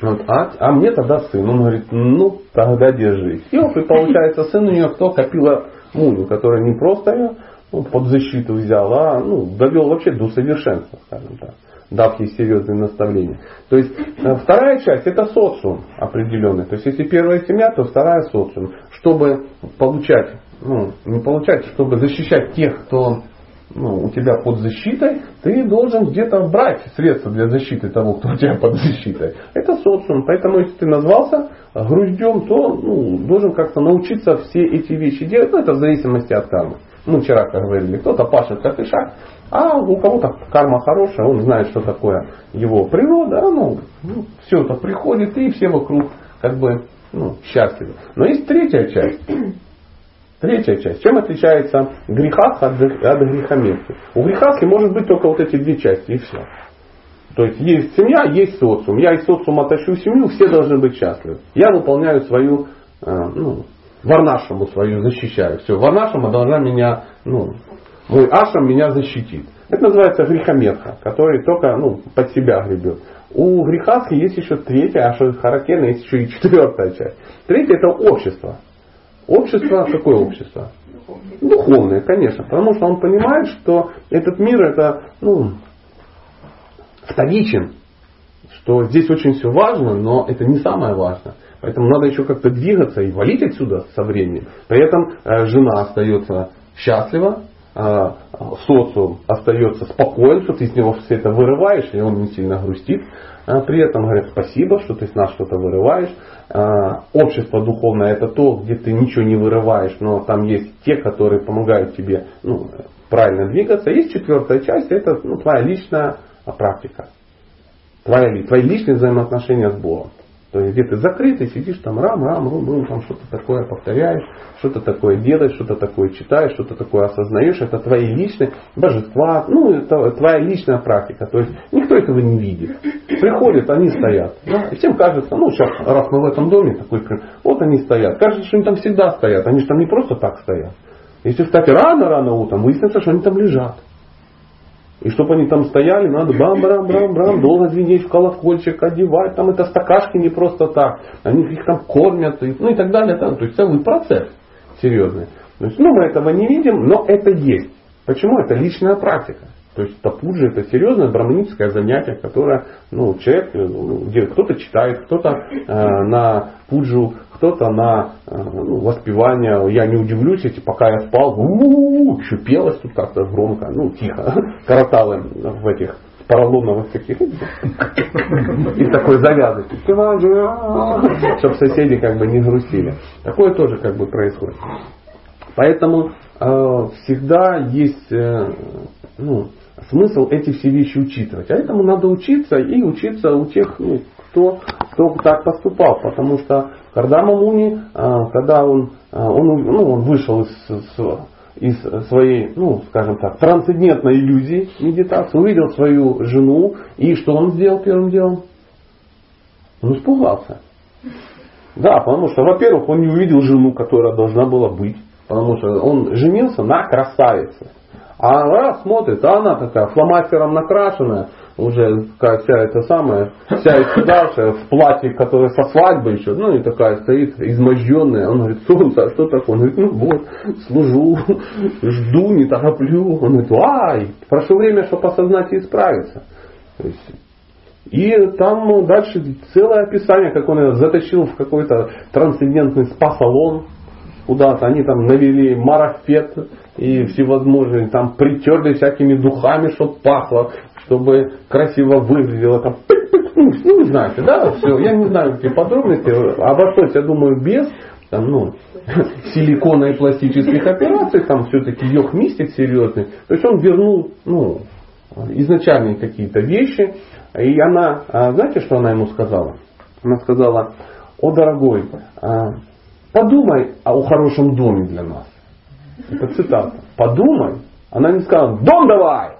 вот, а, а мне тогда сын. Он говорит, ну тогда держись. И вот, и получается, сын у нее кто копила муню, которая не просто ее ну, под защиту взял, а ну, довел вообще до совершенства, скажем так, дав ей серьезные наставления. То есть э, вторая часть это социум определенный. То есть если первая семья, то вторая социум. Чтобы получать, ну, не получать, чтобы защищать тех, кто ну, у тебя под защитой, ты должен где-то брать средства для защиты того, кто у тебя под защитой. Это социум. Поэтому если ты назвался груздем, то ну, должен как-то научиться все эти вещи делать. Ну, это в зависимости от кармы. Мы вчера как говорили, кто-то пашет как ишак, а у кого-то карма хорошая, он знает, что такое его природа, а, ну, ну все это приходит, и все вокруг как бы ну, счастливы. Но есть третья часть. Третья часть. Чем отличается грехах от, грехомерки? У грехахи может быть только вот эти две части и все. То есть есть семья, есть социум. Я из социума тащу семью, все должны быть счастливы. Я выполняю свою, э, ну, варнашему свою защищаю. Все, варнашама должна меня, ну, мой ашам меня защитит. Это называется грехометха, который только ну, под себя гребет. У грехахи есть еще третья, а что характерно, есть еще и четвертая часть. Третья это общество. Общество, какое общество? Духовные, конечно. Потому что он понимает, что этот мир это ну, вторичен. Что здесь очень все важно, но это не самое важное. Поэтому надо еще как-то двигаться и валить отсюда со временем. При этом э, жена остается счастлива, э, социум остается спокоен, что ты из него все это вырываешь, и он не сильно грустит. А при этом говорят спасибо, что ты с нас что-то вырываешь. А, общество духовное это то, где ты ничего не вырываешь, но там есть те, которые помогают тебе ну, правильно двигаться. Есть четвертая часть, это ну, твоя личная практика. Твои, твои личные взаимоотношения с Богом. То есть где ты закрытый, сидишь там рам, рам, рум, рум, там что-то такое повторяешь, что-то такое делаешь, что-то такое читаешь, что-то такое осознаешь. Это твои личные божества, ну это твоя личная практика. То есть никто этого не видит. Приходят, они стоят. Да? И всем кажется, ну сейчас, раз мы в этом доме, такой, вот они стоят. Кажется, что они там всегда стоят. Они же там не просто так стоят. Если, кстати, рано-рано утром, выяснится, что они там лежат. И чтобы они там стояли, надо бам-брам-брам-брам, долго звенеть в колокольчик, одевать, там это стакашки не просто так, они их там кормят, и, ну и так далее. Там, то есть целый процесс серьезный. То есть, ну, мы этого не видим, но это есть. Почему? Это личная практика. То есть тапуджи это серьезное браманическое занятие, которое ну, человек, ну, где кто-то читает, кто-то э, на пуджу, кто-то на э, ну, воспевание. Я не удивлюсь, если пока я спал, у-у-у, еще пелось тут как-то громко, ну тихо, коротало в этих поролоновых таких и такой завязочки, чтобы соседи как бы не грустили. Такое тоже как бы происходит. Поэтому э, всегда есть э, ну, смысл эти все вещи учитывать. А этому надо учиться и учиться у тех, ну, кто, кто так поступал. Потому что Кардама Муни, а, когда он, а, он, ну, он вышел из, из своей, ну, скажем так, трансцендентной иллюзии медитации, увидел свою жену, и что он сделал первым делом? Он испугался. Да, потому что, во-первых, он не увидел жену, которая должна была быть. Потому что он женился на красавице. А раз смотрит, а она такая фломастером накрашенная, уже такая вся эта самая, вся исхудавшая, в платье, которое со свадьбы еще, ну и такая стоит изможденная. Он говорит, солнце, а что такое? Он говорит, ну вот, служу, жду, не тороплю. Он говорит, ай, прошу время, чтобы осознать и исправиться. То есть, и там дальше целое описание, как он ее затащил в какой-то трансцендентный спа-салон куда-то. Они там навели марафет, и всевозможные, там притерли всякими духами, чтобы пахло, чтобы красиво выглядело, там, ну, ну, знаете, да, все, я не знаю эти подробности, обошлось, я думаю, без, там, ну, силикона и пластических операций, там все-таки йог мистик серьезный, то есть он вернул, ну, изначальные какие-то вещи, и она, а, знаете, что она ему сказала? Она сказала, о дорогой, а, подумай о хорошем доме для нас. Это цитата. Подумай. Она не сказала, дом давай.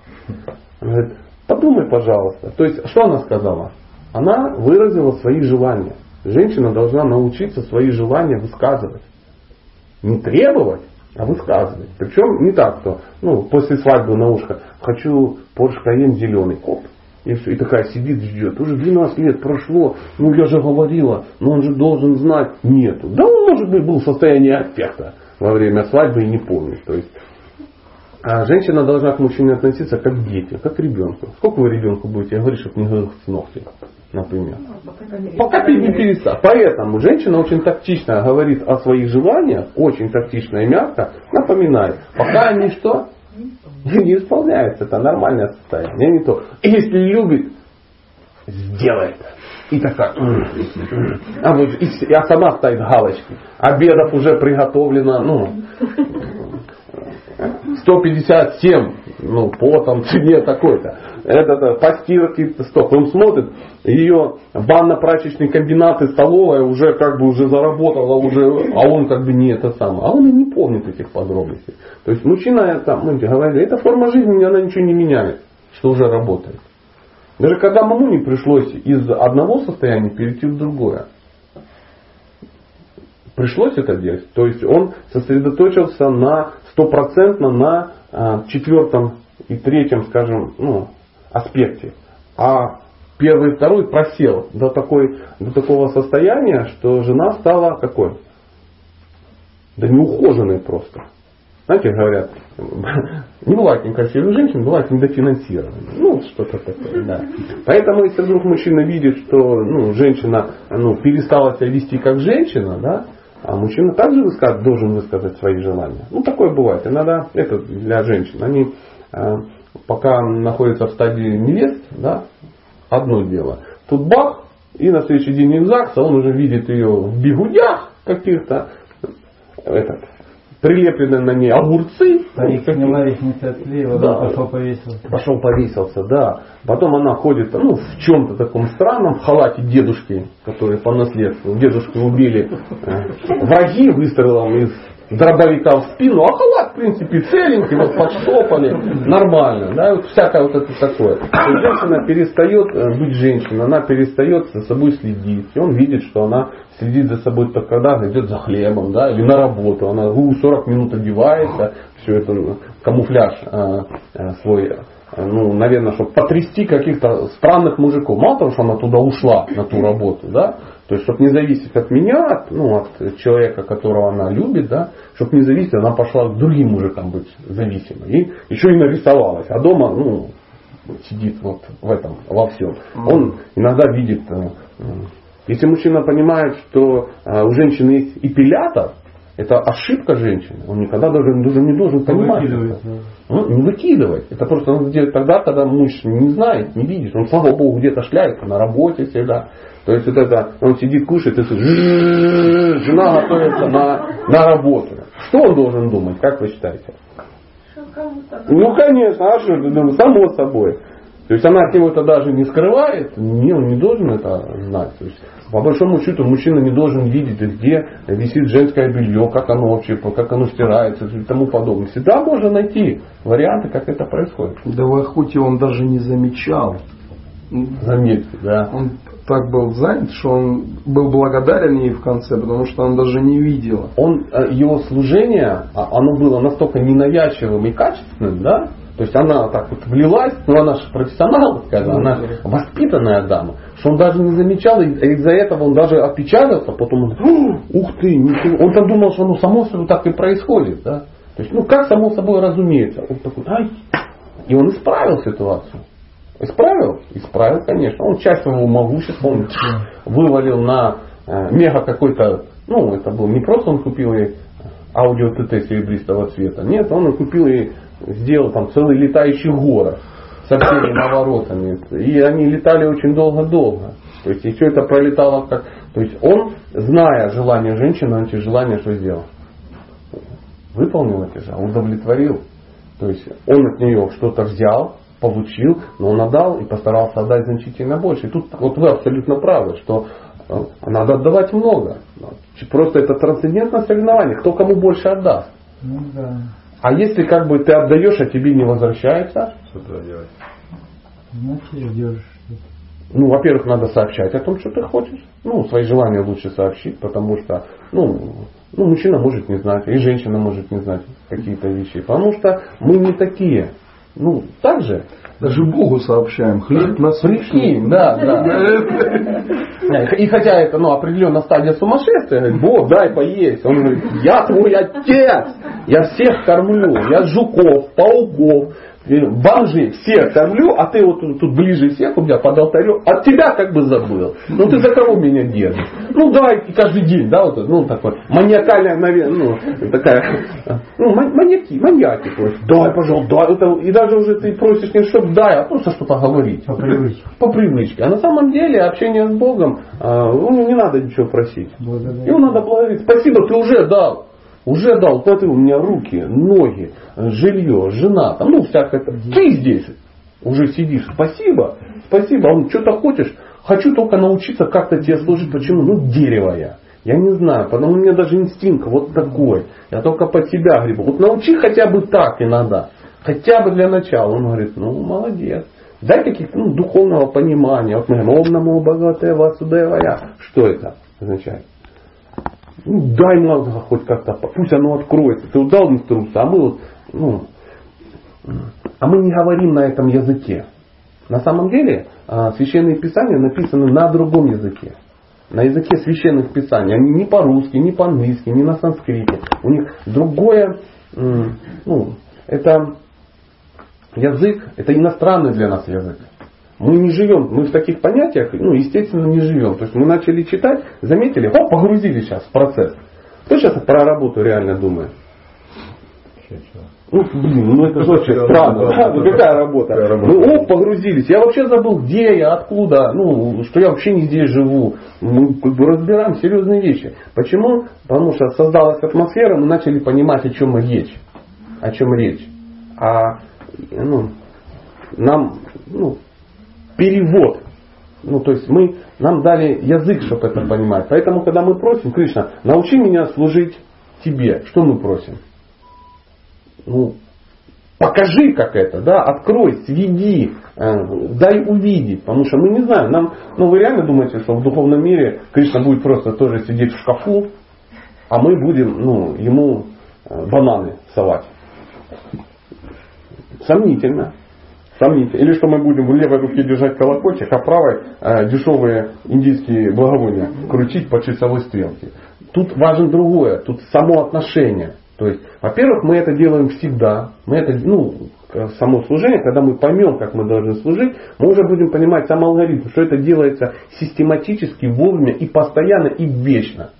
Она говорит, подумай, пожалуйста. То есть, что она сказала? Она выразила свои желания. Женщина должна научиться свои желания высказывать. Не требовать, а высказывать. Причем не так, что ну, после свадьбы на ушко хочу Porsche Cayenne зеленый коп. И все, и такая сидит, ждет. Уже 12 лет прошло, ну я же говорила, но он же должен знать. Нету. Да он, может быть, был в состоянии аффекта во время свадьбы и не помнит. То есть а женщина должна к мужчине относиться как к детям, как к ребенку. Сколько вы ребенку будете говорить, чтобы не грыз ногти, например? Ну, пока ты не перестал. Поэтому женщина очень тактично говорит о своих желаниях, очень тактично и мягко напоминает. Пока они что? Не исполняются. Это нормальное состояние. Не то. Если любит, сделает. И такая, а, вот, и, а сама стоит галочки. Обедов уже приготовлено, ну, 157, ну, по там цене такой-то. Это постирки столько. Он смотрит, ее банно-прачечный комбинат и столовая уже как бы уже заработала, уже, а он как бы не это самое. А он и не помнит этих подробностей. То есть мужчина, там, мы говорили, это форма жизни, она ничего не меняет, что уже работает. Даже когда Мамуне пришлось из одного состояния перейти в другое. Пришлось это делать. То есть он сосредоточился на стопроцентно на а, четвертом и третьем, скажем, ну, аспекте. А первый и второй просел до, такой, до такого состояния, что жена стала какой? Да неухоженной просто. знаете, говорят, не бывает некрасивых женщин, бывает недофинансирование. Ну, что-то такое, да. Поэтому, если вдруг мужчина видит, что ну, женщина ну, перестала себя вести как женщина, да, а мужчина также должен высказать свои желания. Ну, такое бывает. Иногда это для женщин. Они э, пока находятся в стадии невест, да, одно дело. Тут бах, и на следующий день из ЗАГСа он уже видит ее в бегудях каких-то, этот, прилеплены на ней огурцы. Старик сняла ресницы от слева, Да. пошел повесился. Пошел повесился, да. Потом она ходит ну, в чем-то таком странном, в халате дедушки, который по наследству. Дедушку убили э, враги выстрелом из дробовика в спину, а халат, в принципе, целенький, вот подштопали, нормально, да, и вот всякое вот это такое. Есть женщина перестает э, быть женщиной, она перестает за собой следить, и он видит, что она следит за собой только когда идет за хлебом, да, или на работу, она у, 40 минут одевается, все это ну, камуфляж э, э, свой э, ну, наверное, чтобы потрясти каких-то странных мужиков. Мало того, что она туда ушла на ту работу, да, то есть, чтобы не зависеть от меня, от, ну, от человека, которого она любит, да, чтобы не зависеть, она пошла к другим мужикам быть зависимой. И еще и нарисовалась. А дома, ну, сидит вот в этом, во всем. Он иногда видит, э, если мужчина понимает, что э, у женщины есть эпилятор, это ошибка женщины. Он никогда даже, даже не должен понимать. Выкидывает, это. Ну, не выкидывать. Это просто надо делать тогда, когда муж не знает, не видит. Он, слава богу, где-то шляется на работе всегда. То есть вот это, он сидит, кушает и слышит, жена готовится на, на работу. Что он должен думать, как вы считаете? Ну, конечно, а что, думаешь, само собой. То есть она от него это даже не скрывает, не, он не должен это знать. То есть, по большому счету мужчина не должен видеть, где висит женское белье, как оно вообще, как оно стирается и тому подобное. Всегда можно найти варианты, как это происходит. Да в охоте он даже не замечал. Заметьте, да. Он так был занят, что он был благодарен ей в конце, потому что он даже не видел. Он, э, его служение, а, оно было настолько ненавязчивым и качественным, да, то есть она так вот влилась, ну она же профессионал, скажем, она воспитанная дама, что он даже не замечал, и из-за этого он даже опечалился, потом он, «О, ух ты, ничего. он там думал, что оно само собой так и происходит, да. То есть, ну как само собой разумеется. Он такой, ай, и он исправил ситуацию. Исправил? Исправил, конечно. Он часть своего могущества он вывалил на э, мега какой-то, ну, это был не просто он купил ей аудио ТТ серебристого цвета. Нет, он купил и сделал там целый летающий город со всеми наворотами. И они летали очень долго-долго. То есть и все это пролетало как... То есть он, зная желание женщины, он эти желания что сделал? Выполнил эти же, удовлетворил. То есть он от нее что-то взял, получил, но он отдал и постарался отдать значительно больше. И тут вот вы абсолютно правы, что э, надо отдавать много. Просто это трансцендентное соревнование, кто кому больше отдаст. Ну да. А если как бы ты отдаешь, а тебе не возвращается, Что тогда делать? Ну, во-первых, надо сообщать о том, что ты хочешь. Ну, свои желания лучше сообщить, потому что, ну, ну, мужчина может не знать, и женщина может не знать какие-то вещи. Потому что мы не такие. Ну, так же. Даже Богу сообщаем, хлеб на Прикинь, да, да. И хотя это ну, определенная стадия сумасшествия, говорит, Бог, дай поесть. Он говорит, я твой отец, я всех кормлю, я жуков, пауков, бомжей, всех кормлю, а ты вот тут, ближе всех у меня под алтарем, от тебя как бы забыл. Ну ты за кого меня держишь? Ну давай каждый день, да, вот, ну такой маниакальная, наверное, ну такая, ну ма- маньяки, маньяки, есть, дай, пожалуйста, дай, Это- и даже уже ты просишь не чтобы дай, а просто что-то говорить. По привычке. По привычке. А на самом деле общение с Богом, а, ну, не надо ничего просить. Благодарю. Ему надо благодарить. Спасибо, ты уже дал. Уже дал. Смотри, у меня руки, ноги, жилье, жена. Там, ну, всякое. Ты здесь уже сидишь. Спасибо. Спасибо. Он что-то хочешь? Хочу только научиться как-то тебе служить. Почему? Ну, дерево я. Я не знаю, потому у меня даже инстинкт вот такой. Я только под себя гребу. Вот научи хотя бы так иногда. Хотя бы для начала. Он говорит, ну, молодец. Дай каких-то ну, духовного понимания. Вот мы говорим, Ом намо бхагавате васудевая. Что это означает? Ну, дай мозга хоть как-то, пусть оно откроется. Ты удал инструкцию, а мы вот, ну, а мы не говорим на этом языке. На самом деле а, священные писания написаны на другом языке. На языке священных писаний. Они не по-русски, не по-английски, не на санскрите. У них другое ну, это язык, это иностранный для нас язык. Мы не живем, мы в таких понятиях, ну, естественно, не живем. То есть мы начали читать, заметили, оп, погрузили сейчас в процесс. Кто сейчас про работу реально думает? Ну, блин, ну это же очень странно. Да? Ну какая работа? Какая работа? Ну, оп, погрузились. Я вообще забыл, где я, откуда, ну, что я вообще не здесь живу. Мы как бы разбираем серьезные вещи. Почему? Потому что создалась атмосфера, мы начали понимать, о чем речь. О чем речь. А ну, нам ну, перевод. Ну, то есть мы, нам дали язык, чтобы это понимать. Поэтому, когда мы просим, Кришна, научи меня служить тебе. Что мы просим? Ну, покажи как это, да, открой, сведи, э, дай увидеть, потому что мы не знаем, нам, ну вы реально думаете, что в духовном мире Кришна будет просто тоже сидеть в шкафу, а мы будем, ну, ему э, бананы совать. Сомнительно. Сомнительно. Или что мы будем в левой руке держать колокольчик, а правой э, дешевые индийские благовония крутить по часовой стрелке. Тут важно другое, тут само отношение. То есть, во-первых, мы это делаем всегда. Мы это, ну, само служение, когда мы поймем, как мы должны служить, мы уже будем понимать сам алгоритм, что это делается систематически, вовремя и постоянно и вечно.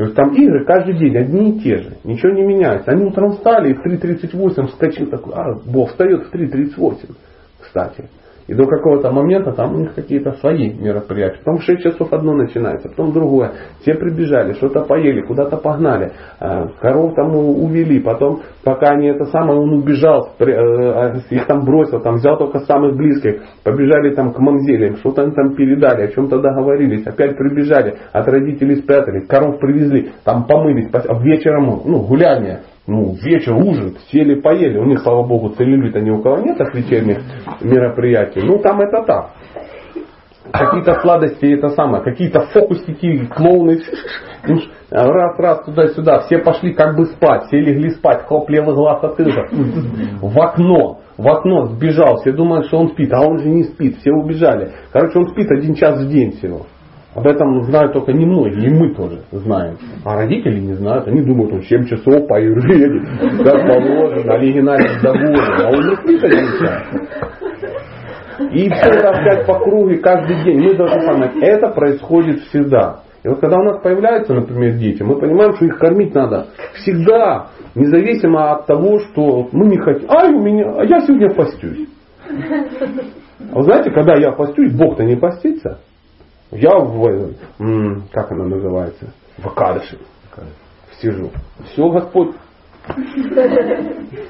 То есть там игры каждый день одни и те же, ничего не меняется. Они утром встали и в 3.38 вскочил такой, а, Бог встает в 3.38, кстати. И до какого-то момента там у них какие-то свои мероприятия. Потом в 6 часов одно начинается, потом другое. Все прибежали, что-то поели, куда-то погнали. Э, коров там увели. Потом, пока они это самое, он убежал, э, их там бросил, там взял только самых близких. Побежали там к мамзелям, что-то им там передали, о чем-то договорились. Опять прибежали, от родителей спрятались, коров привезли, там помылись, вечером ну, гуляние ну, вечер, ужин, сели, поели. У них, слава богу, целлюлита ни у кого нет от вечерних мероприятий. Ну, там это так. Какие-то сладости, это самое, какие-то фокусики, клоуны, раз, раз, туда-сюда, все пошли как бы спать, все легли спать, хлоп, левый глаз отрезал, в окно, в окно сбежал, все думают, что он спит, а он же не спит, все убежали. Короче, он спит один час в день всего. Об этом знают только немногие, и мы тоже знаем. А родители не знают, они думают, он 7 часов по аюрведе, как положено, оригинальность доволен, а он не час. И все это опять по кругу, каждый день. Мы должны понять, это происходит всегда. И вот когда у нас появляются, например, дети, мы понимаем, что их кормить надо всегда, независимо от того, что мы не хотим. Ай, у меня, а я сегодня постюсь. А вы знаете, когда я постюсь, Бог-то не постится. Я в, как она называется, в Акадыше сижу. Все, Господь.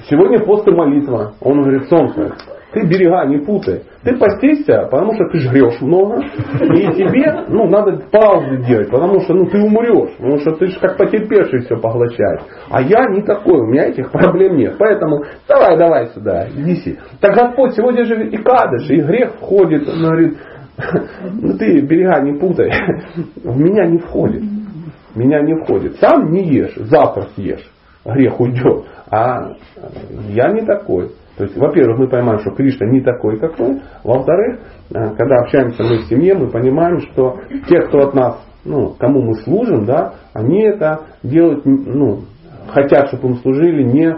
Сегодня пост и молитва. Он говорит, солнце, ты берега не путай. Ты постишься, потому что ты жрешь много. И тебе ну, надо паузу делать, потому что ну, ты умрешь. Потому что ты же как потерпевший все поглощаешь. А я не такой, у меня этих проблем нет. Поэтому давай, давай сюда, неси. Так Господь, сегодня же и кадыш, и грех входит. Он говорит, ну ты берега не путай. В меня не входит. Меня не входит. Сам не ешь, завтра съешь. Грех уйдет. А я не такой. То есть, во-первых, мы понимаем, что Кришна не такой, как мы. Во-вторых, э, когда общаемся мы в семье, мы понимаем, что те, кто от нас, ну, кому мы служим, да, они это делают, ну, хотят, чтобы им служили не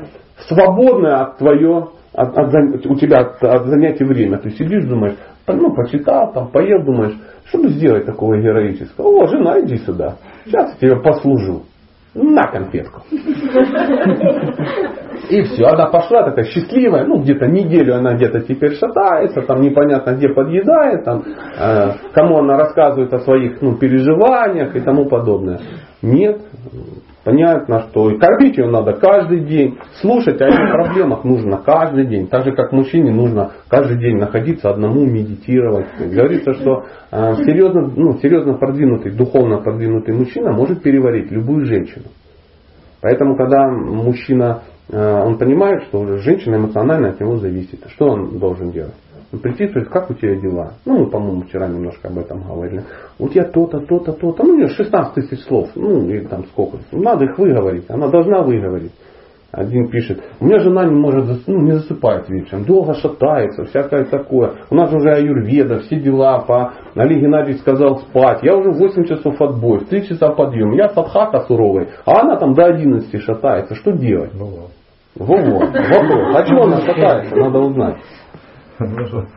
свободное от твое, от, от, у тебя от, от занятий время. Ты сидишь, думаешь, ну, почитал, там, поел, думаешь, что бы сделать такого героического? О, жена, иди сюда. Сейчас я тебе послужу. На конфетку. И все, она пошла такая счастливая, ну где-то неделю она где-то теперь шатается, там непонятно где подъедает, там, э, кому она рассказывает о своих ну, переживаниях и тому подобное. Нет, Понятно, что и кормить ее надо каждый день. Слушать о этих проблемах нужно каждый день. Так же, как мужчине нужно каждый день находиться одному, медитировать. Говорится, что э, серьезно, ну, серьезно продвинутый, духовно продвинутый мужчина может переварить любую женщину. Поэтому, когда мужчина, э, он понимает, что женщина эмоционально от него зависит, что он должен делать? Прийти и сказать, как у тебя дела? Ну, мы, по-моему, вчера немножко об этом говорили. У тебя то-то, то-то, то-то. Ну, у нее 16 тысяч слов. Ну, или там сколько. Надо их выговорить. Она должна выговорить. Один пишет, у меня жена не может зас- ну, не засыпать вечером, долго шатается, всякое такое. У нас уже аюрведа, все дела, по Олег Геннадьевич сказал спать. Я уже 8 часов отбой, в 3 часа подъем. Я садхака суровый, а она там до 11 шатается. Что делать? Ну вот. Во-во, вопрос. А чего она шатается? Надо узнать.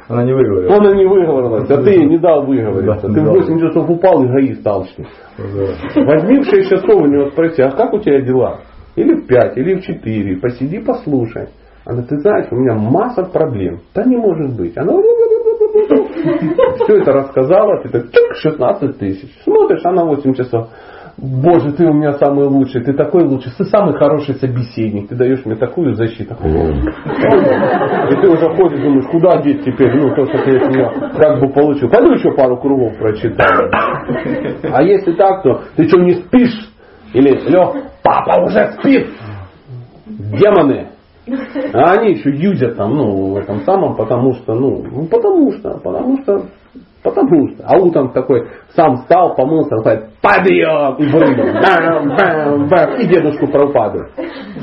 Она не выговорила. Она не выговорилась, а ты не дал выговориться. Да, Ты в да. 8 часов упал, эгоист алчный. Да. Возьми в 6 часов у него спроси, а как у тебя дела? Или в 5, или в 4. Посиди, послушай. Она, ты знаешь, у меня масса проблем. Да не может быть. Она все это рассказала, ты так, чик, 16 тысяч. Смотришь, она 8 часов. Боже, ты у меня самый лучший, ты такой лучший, ты самый хороший собеседник, ты даешь мне такую защиту. И ты уже ходишь, думаешь, куда деть теперь, ну, то, что ты от меня как бы получил. Пойду еще пару кругов прочитаю. А если так, то ты что, не спишь? Или, Лех, папа уже спит. Демоны. А они еще юзят там, ну, в этом самом, потому что, ну, ну, потому что, потому что, потому что. А утром такой сам встал, помылся, говорит, подъем, и прыгал. Бам, бам, бам, и дедушку Прабхупаду.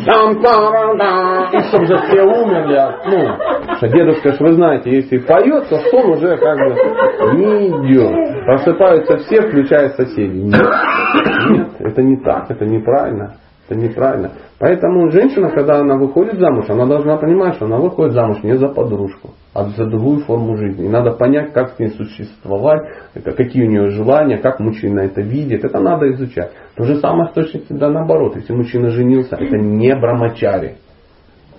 Там, там, там, и чтобы же все умерли. а, Ну, что дедушка, ж вы знаете, если поет, то сон уже как бы не идет. Просыпаются все, включая соседей. Нет, нет, это не так, это неправильно. Это неправильно. Поэтому женщина, когда она выходит замуж, она должна понимать, что она выходит замуж не за подружку, а за другую форму жизни. И надо понять, как с ней существовать, какие у нее желания, как мужчина это видит. Это надо изучать. То же самое с точностью всегда наоборот. Если мужчина женился, это не брамачари.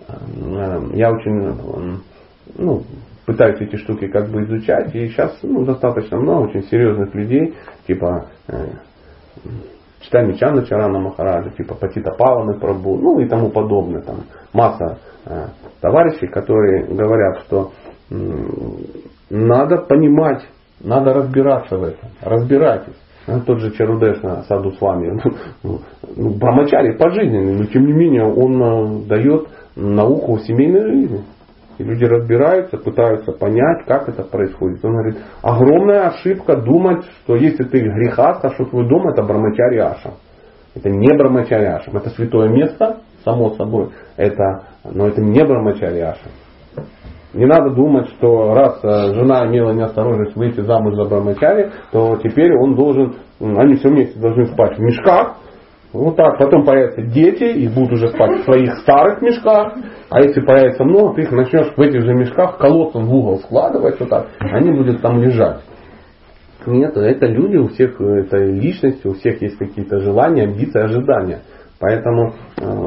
Э, Я очень э, ну, пытаюсь эти штуки как бы изучать. И сейчас ну, достаточно много очень серьезных людей, типа э, Читами Чана Чарана Махараджа, типа Патита Паваны Прабу, ну и тому подобное. Там масса э, товарищей, которые говорят, что м, надо понимать, надо разбираться в этом. Разбирайтесь. Ну, Тот же Чарудешна Саду с вами, ну, ну, пожизненный, но тем не менее он э, дает науку семейной жизни. И люди разбираются, пытаются понять, как это происходит. Он говорит, огромная ошибка думать, что если ты греха, что твой дом это брамачари. Это не брамачари. Это святое место, само собой. Это, но это не брамачари. Не надо думать, что раз э, жена имела неосторожность выйти замуж за брамачари, то теперь он должен, они все вместе должны спать в мешках, вот так, потом появятся дети, и будут уже спать в своих старых мешках. А если появится много, ты их начнешь в этих же мешках колодцем в угол складывать, вот так. Они будут там лежать. Нет, это люди, у всех это личности, у всех есть какие-то желания, амбиции, ожидания. Поэтому, э,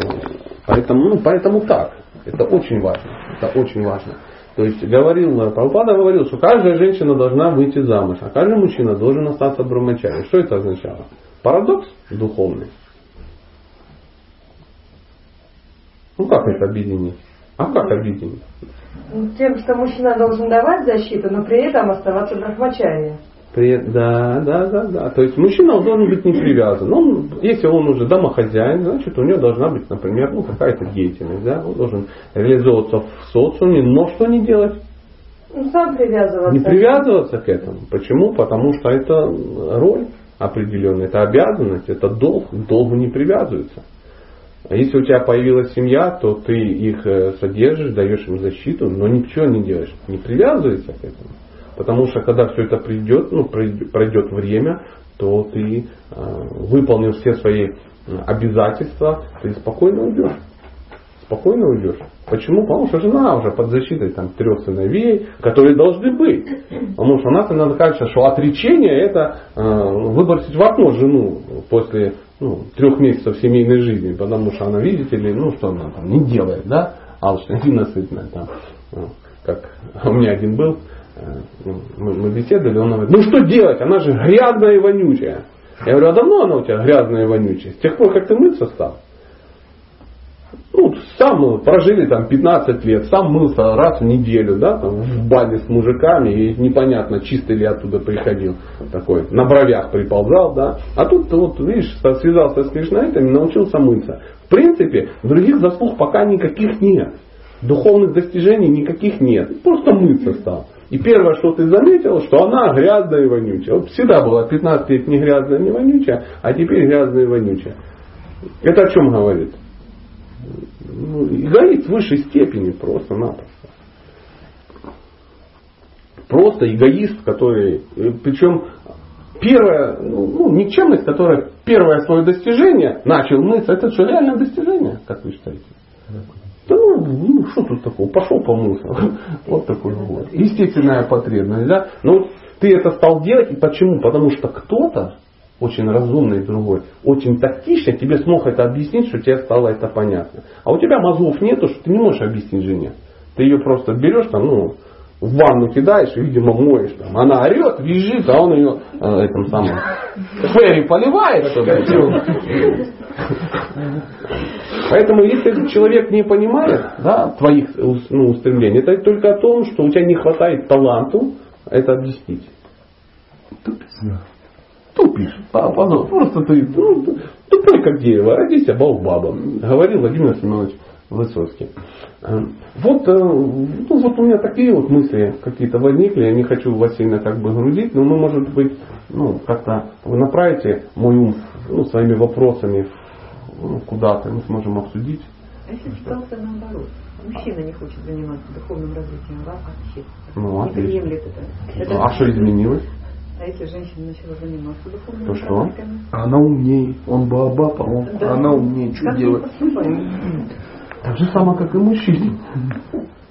поэтому, ну, поэтому так. Это очень важно. Это очень важно. То есть говорил, э, Прабхупада говорил, что каждая женщина должна выйти замуж, а каждый мужчина должен остаться брамачари. Что это означало? Парадокс духовный. Ну как это объединить? А как объединить? Ну, Тем, что мужчина должен давать защиту, но при этом оставаться брахмачарием. При- Да, да, да, да. То есть мужчина должен быть не привязан. Он, если он уже домохозяин, значит у него должна быть, например, ну, какая-то деятельность. Да? Он должен реализовываться в социуме, но что не делать? Ну, сам привязываться. Не привязываться к этому. Почему? Потому что это роль определенная, это обязанность, это долг. К долгу не привязываются. А если у тебя появилась семья, то ты их э, содержишь, даешь им защиту, но ничего не делаешь. Не привязывайся к этому. Потому что когда все это придет, ну, пройдет время, то ты, э, выполнив все свои обязательства, ты спокойно уйдешь. Спокойно уйдешь. Почему? Потому что жена уже под защитой там, трех сыновей, которые должны быть. Потому что у нас иногда кажется, что отречение это э, выбросить в окно жену после ну, трех месяцев семейной жизни, потому что она, видите ли, ну что она там не делает, да, алчная, ненасытная там. Ну, Как у меня один был, э, ну, мы, мы беседовали, он говорит, ну что делать, она же грязная и вонючая. Я говорю, а давно она у тебя грязная и вонючая? С тех пор, как ты мыться стал? Ну, сам мы прожили там 15 лет, сам мылся раз в неделю, да, там, в бане с мужиками, и непонятно, чистый ли оттуда приходил, такой, на бровях приползал, да. А тут, вот, видишь, связался с кришнаитами, научился мыться. В принципе, других заслуг пока никаких нет. Духовных достижений никаких нет. Просто мыться стал. И первое, что ты заметил, что она грязная и вонючая. Вот всегда была 15 лет не грязная, не вонючая, а теперь грязная и вонючая. Это о чем говорит? Ну, эгоист в высшей степени просто-напросто. Просто эгоист, который, э, причем первое, ну, ну, никчемность, которая первое свое достижение начал мыться, это что реальное достижение, как вы считаете? Да ну, ну что тут такого, пошел помылся. Вот такой вот. Естественная потребность, да? Но ты это стал делать, и почему? Потому что кто-то, очень разумный другой, очень тактичный, тебе смог это объяснить, что тебе стало это понятно. А у тебя мозгов нету, что ты не можешь объяснить жене. Ты ее просто берешь там, ну, в ванну кидаешь и, видимо, моешь там. Она орет, визжит, а он ее э, этим самым ферри поливает. Поэтому если человек не понимает да, твоих ну, устремлений, это только о том, что у тебя не хватает таланту это объяснить. Тупишь. Тупишь. А, просто ты ну, тупой как дерево, родись, а бабом. Говорил Владимир Семенович Высоцкий. Э, вот, э, ну, вот у меня такие вот мысли какие-то возникли. Я не хочу вас сильно как бы грузить, но мы, может быть, ну, как-то вы направите мой ум ну, своими вопросами ну, куда-то, мы сможем обсудить. А если ситуация наоборот? Мужчина не хочет заниматься духовным развитием, а вообще ну, не приемлет это. это. А что изменилось? А если женщина начала заниматься духовным То что? Она умнее. Он баба, он, да. она умнее. Что как делать? Так же самое, как и мужчина.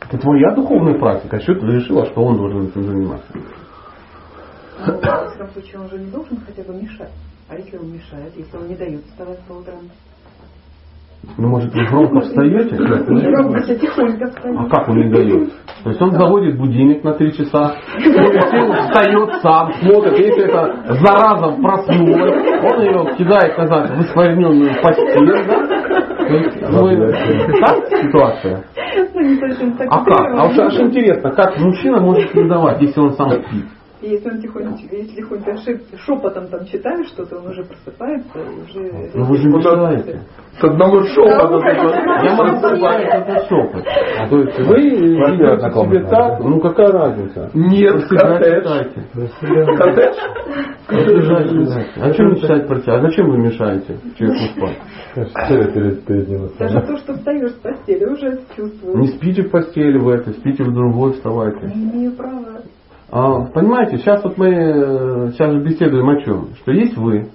Это твоя духовная практика. А что ты решила, что он должен этим заниматься? Ну, в этом случае он же не должен хотя бы мешать. А если он мешает, если он не дает вставать по утрам? Ну, может, вы громко встаете? Громко, тихонько А как он не дает? То есть он заводит будильник на три часа, встает сам, смотрит, если это зараза проснулась, он ее кидает назад в испарененную постель, да? То есть, вы... Так ситуация? Ну, а как? А уж аж интересно, как мужчина может не давать, если он сам спит? И если он тихонечко, если тихонько шепотом там читает что-то, он уже просыпается, уже... Ну вы же мешаете. С одного шепота. Я могу представить это шепот. То есть вы ведете себе так, ну какая разница? Нет, коттедж. Коттедж? А чем не читать про тебя? А зачем вы мешаете человеку спать? Даже то, что встаешь с постели, уже чувствуешь. Не спите в постели в этой, спите в другой, вставайте. Не имею права. А, понимаете, сейчас вот мы э, сейчас же беседуем о чем? Что есть вы,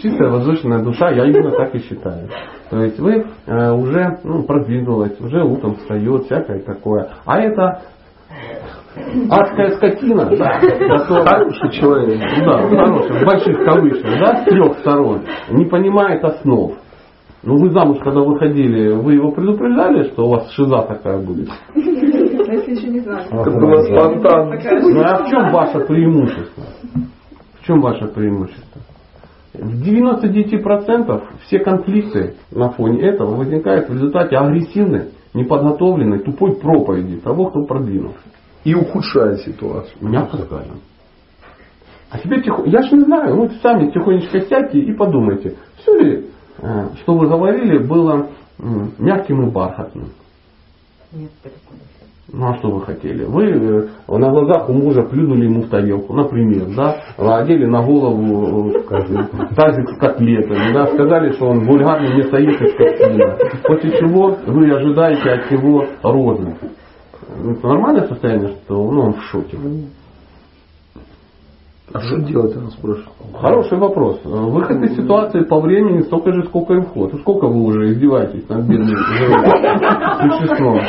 чистая возвышенная душа, я именно так и считаю. То есть вы э, уже ну, продвинулась, уже утром встает, всякое такое. А это адская скотина, да, хороший человек, да, хороший, в больших кавычках, да, с трех сторон, не понимает основ. Ну вы замуж, когда выходили, вы его предупреждали, что у вас шиза такая будет? Если еще не знаю. Как было спонтанно. Ну а в чем ваше преимущество? В чем ваше преимущество? В 99% все конфликты на фоне этого возникают в результате агрессивной, неподготовленной, тупой проповеди того, кто продвинулся. И ухудшает ситуацию. Мягко скажем. А теперь тихо, я ж не знаю, ну сами тихонечко сядьте и подумайте, все ли, э, что вы говорили, было мягким и бархатным. Нет, ну а что вы хотели? Вы э, на глазах у мужа плюнули ему в тарелку, например, да, одели на голову э, тазик с котлетами, да, сказали, что он вульгарный мясоед из скотина. После чего вы ожидаете от него розы. Это нормальное состояние, что ну, он в шоке? А что делать, она спрашивает? Хороший вопрос. Выход из ситуации по времени столько же, сколько и вход. Сколько вы уже издеваетесь над бедным существом?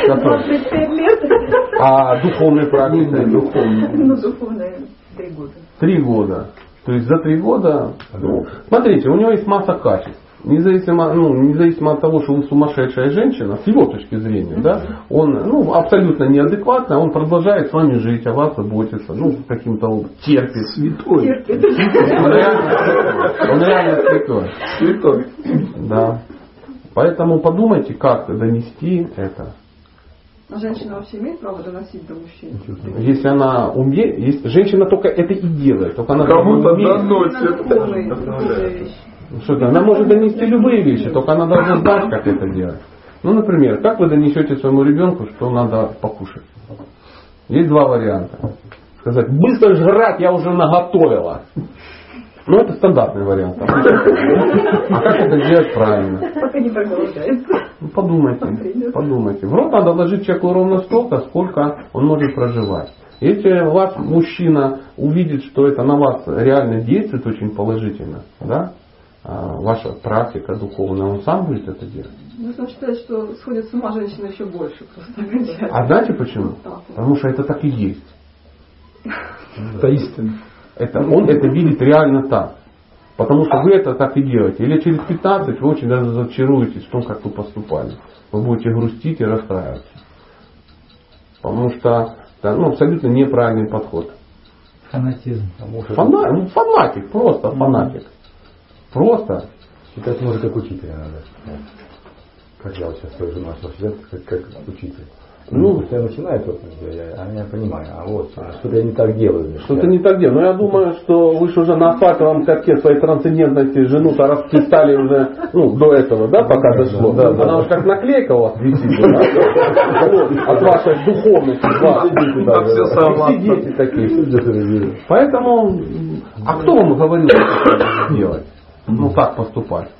А духовной практикой? Духовной. Ну, духовная три года. Три года. То есть за три года, ну, смотрите, у него есть масса качеств независимо, ну, независимо от того, что он сумасшедшая женщина, с его точки зрения, да, он ну, абсолютно неадекватно, он продолжает с вами жить, о вас заботиться, ну, каким-то образом терпит. Святой. Терпит. Он реально, он реально святой. Святой. Да. Поэтому подумайте, как донести это. А женщина вообще имеет право доносить до мужчин? Если она умеет, если, женщина только это и делает, только она кому-то доносит. Что-то, она может донести любые вещи, только она должна знать, как это делать. Ну, например, как вы донесете своему ребенку, что надо покушать? Есть два варианта. Сказать, быстро жрать, я уже наготовила. Ну, это стандартный вариант. А как это сделать правильно? Пока не проголодается. Ну, подумайте, подумайте. В рот надо ложить человеку ровно столько, сколько он может проживать. Если вас мужчина увидит, что это на вас реально действует очень положительно, да, ваша практика духовная, он сам будет это делать. Нужно считать, что сходит с ума женщина еще больше просто. А знаете почему? Потому что это так и есть. Это истина. Это, он это видит реально так. Потому что вы это так и делаете. Или через 15 вы очень даже разочаруетесь в том, как вы поступали. Вы будете грустить и расстраиваться. Потому что это ну, абсолютно неправильный подход. Фанатизм. Фана, ну, фанатик, просто фанатик. Просто. Считать может как учителя надо. Как я вот сейчас свою жену начал считать, как, как учитель. Ну, я начинаю вот, я, я, я понимаю, а вот что-то я не так делаю. Что-то не так делаю. Но я думаю, что вы же уже на факелом катке своей трансцендентности жену-то расписали уже, ну, до этого, да, пока дошло. Да, да, Она уже как наклейка у вас висит. да? От вашей духовности. Все дети такие. Поэтому, а кто вам говорил, что делать? Ну, так поступать.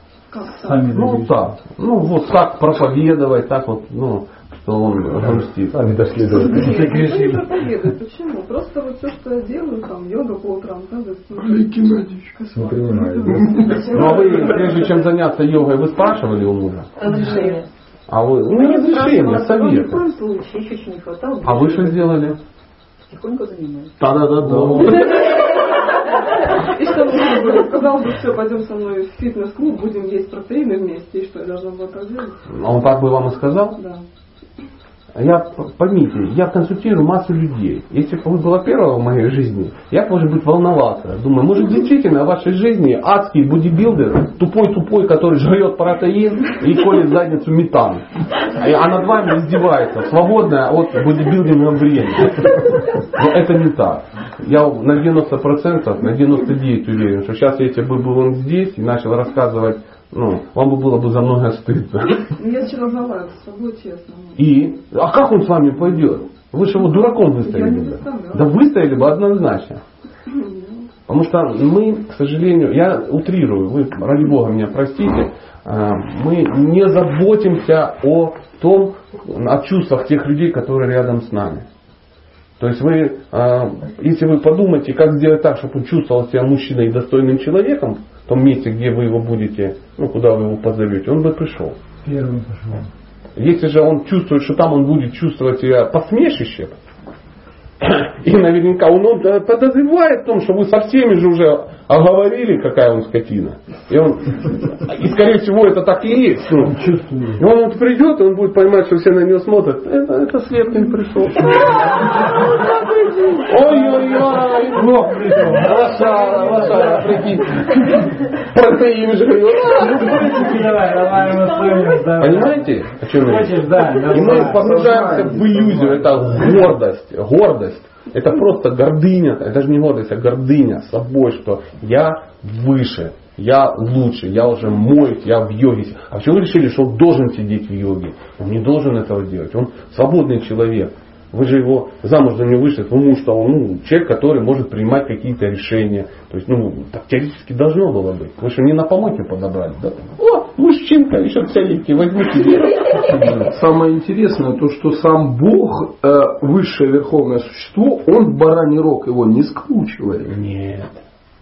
Сами Ну, так. Ну, вот так проповедовать, так вот, ну, что он грустит. Сами дошли до этого. Не проповедует. Почему? Просто вот все, что я делаю, там, йога по утрам, да, ну, Не принимаю. Ну, а вы, прежде чем заняться йогой, вы спрашивали у мужа? Разрешение. А вы, ну, не разрешение, Ни в совет. коем случае, еще не хватало. А вы что сделали? Тихонько занимаюсь. Да-да-да. И что муж бы сказал бы, все, пойдем со мной в фитнес-клуб, будем есть протеины вместе, и что, я должна была так делать? Он так бы вам и сказал? Да. Я, поймите, я консультирую массу людей. Если бы вы была первая в моей жизни, я, может быть, волновался. Думаю, может, действительно в вашей жизни адский бодибилдер, тупой-тупой, который жрет протеин и колет задницу метан. А над вами издевается, свободное от бодибилдинга время. Но это не так. Я на 90%, на 99% уверен, что сейчас, если бы был он здесь и начал рассказывать ну, вам бы было бы за многое стыдно. Ну, Я разговариваю с собой честно. И? А как он с вами пойдет? Вы же его дураком выставили бы. Да выставили бы однозначно. Потому что мы, к сожалению, я утрирую, вы, ради Бога, меня простите, а, мы не заботимся о том, о чувствах тех людей, которые рядом с нами. То есть вы, а, если вы подумаете, как сделать так, чтобы он чувствовал себя мужчиной и достойным человеком, в том месте, где вы его будете, ну, куда вы его позовете, он бы пришел. Первым пошел. Если же он чувствует, что там он будет чувствовать себя посмешищем, и наверняка он, он подозревает в том, что вы со всеми же уже оговорили, какая он скотина. И, он, и скорее всего это так и есть. Ну, и он вот придет, и он будет понимать, что все на него смотрят. Это, это Светкин пришел. Ой-ой-ой, Бог пришел. Лошара, лошара, прикинь. Протеин жрет. Понимаете, о чем я? И мы погружаемся в иллюзию. Это гордость. Гордость. Это просто гордыня. Это даже не гордость, а гордыня собой, что я выше, я лучше, я уже моюсь, я в йоге. А почему вы решили, что он должен сидеть в йоге? Он не должен этого делать. Он свободный человек. Вы же его замуж за него вышли, потому что он ну, человек, который может принимать какие-то решения. То есть, ну, так теоретически должно было быть. Вы что, не на помойке подобрали, да? О, мужчинка, еще целенький, возьму себе. Самое интересное, то, что сам Бог, э, высшее верховное существо, он в бараний рог его не скручивает. Нет.